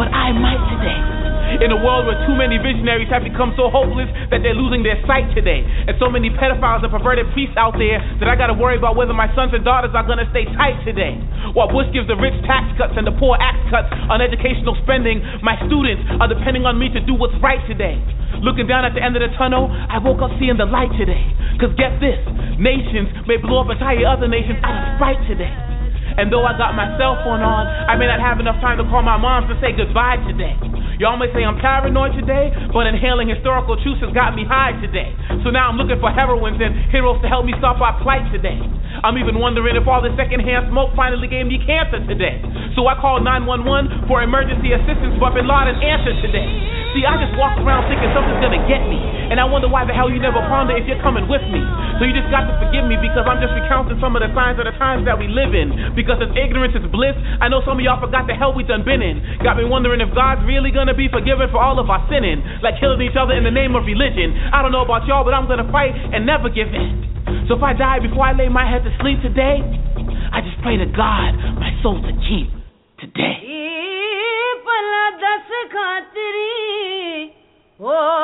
but I might today. In a world where too many visionaries have become so hopeless that they're losing their sight today. And so many pedophiles and perverted priests out there that I gotta worry about whether my sons and daughters are gonna stay tight today. While Bush gives the rich tax cuts and the poor axe cuts on educational spending, my students are depending on me to do what's right today. Looking down at the end of the tunnel, I woke up seeing the light today. Cause get this, nations may blow up entire other nations out of spite today. And though I got my cell phone on, I may not have enough time to call my mom to say goodbye today. Y'all may say I'm paranoid today, but inhaling historical truths has got me high today. So now I'm looking for heroines and heroes to help me stop our plight today. I'm even wondering if all this secondhand smoke finally gave me cancer today. So I called 911 for emergency assistance, but Bin Laden answered today. See, I just walk around thinking something's gonna get me. And I wonder why the hell you never ponder if you're coming with me. So you just got to forgive me because I'm just recounting some of the signs of the times that we live in. Because if ignorance is bliss, I know some of y'all forgot the hell we done been in. Got me wondering if God's really gonna be forgiven for all of our sinning, like killing each other in the name of religion. I don't know about y'all, but I'm gonna fight and never give in. So if I die before I lay my head to sleep today, I just pray to God my soul to keep today. O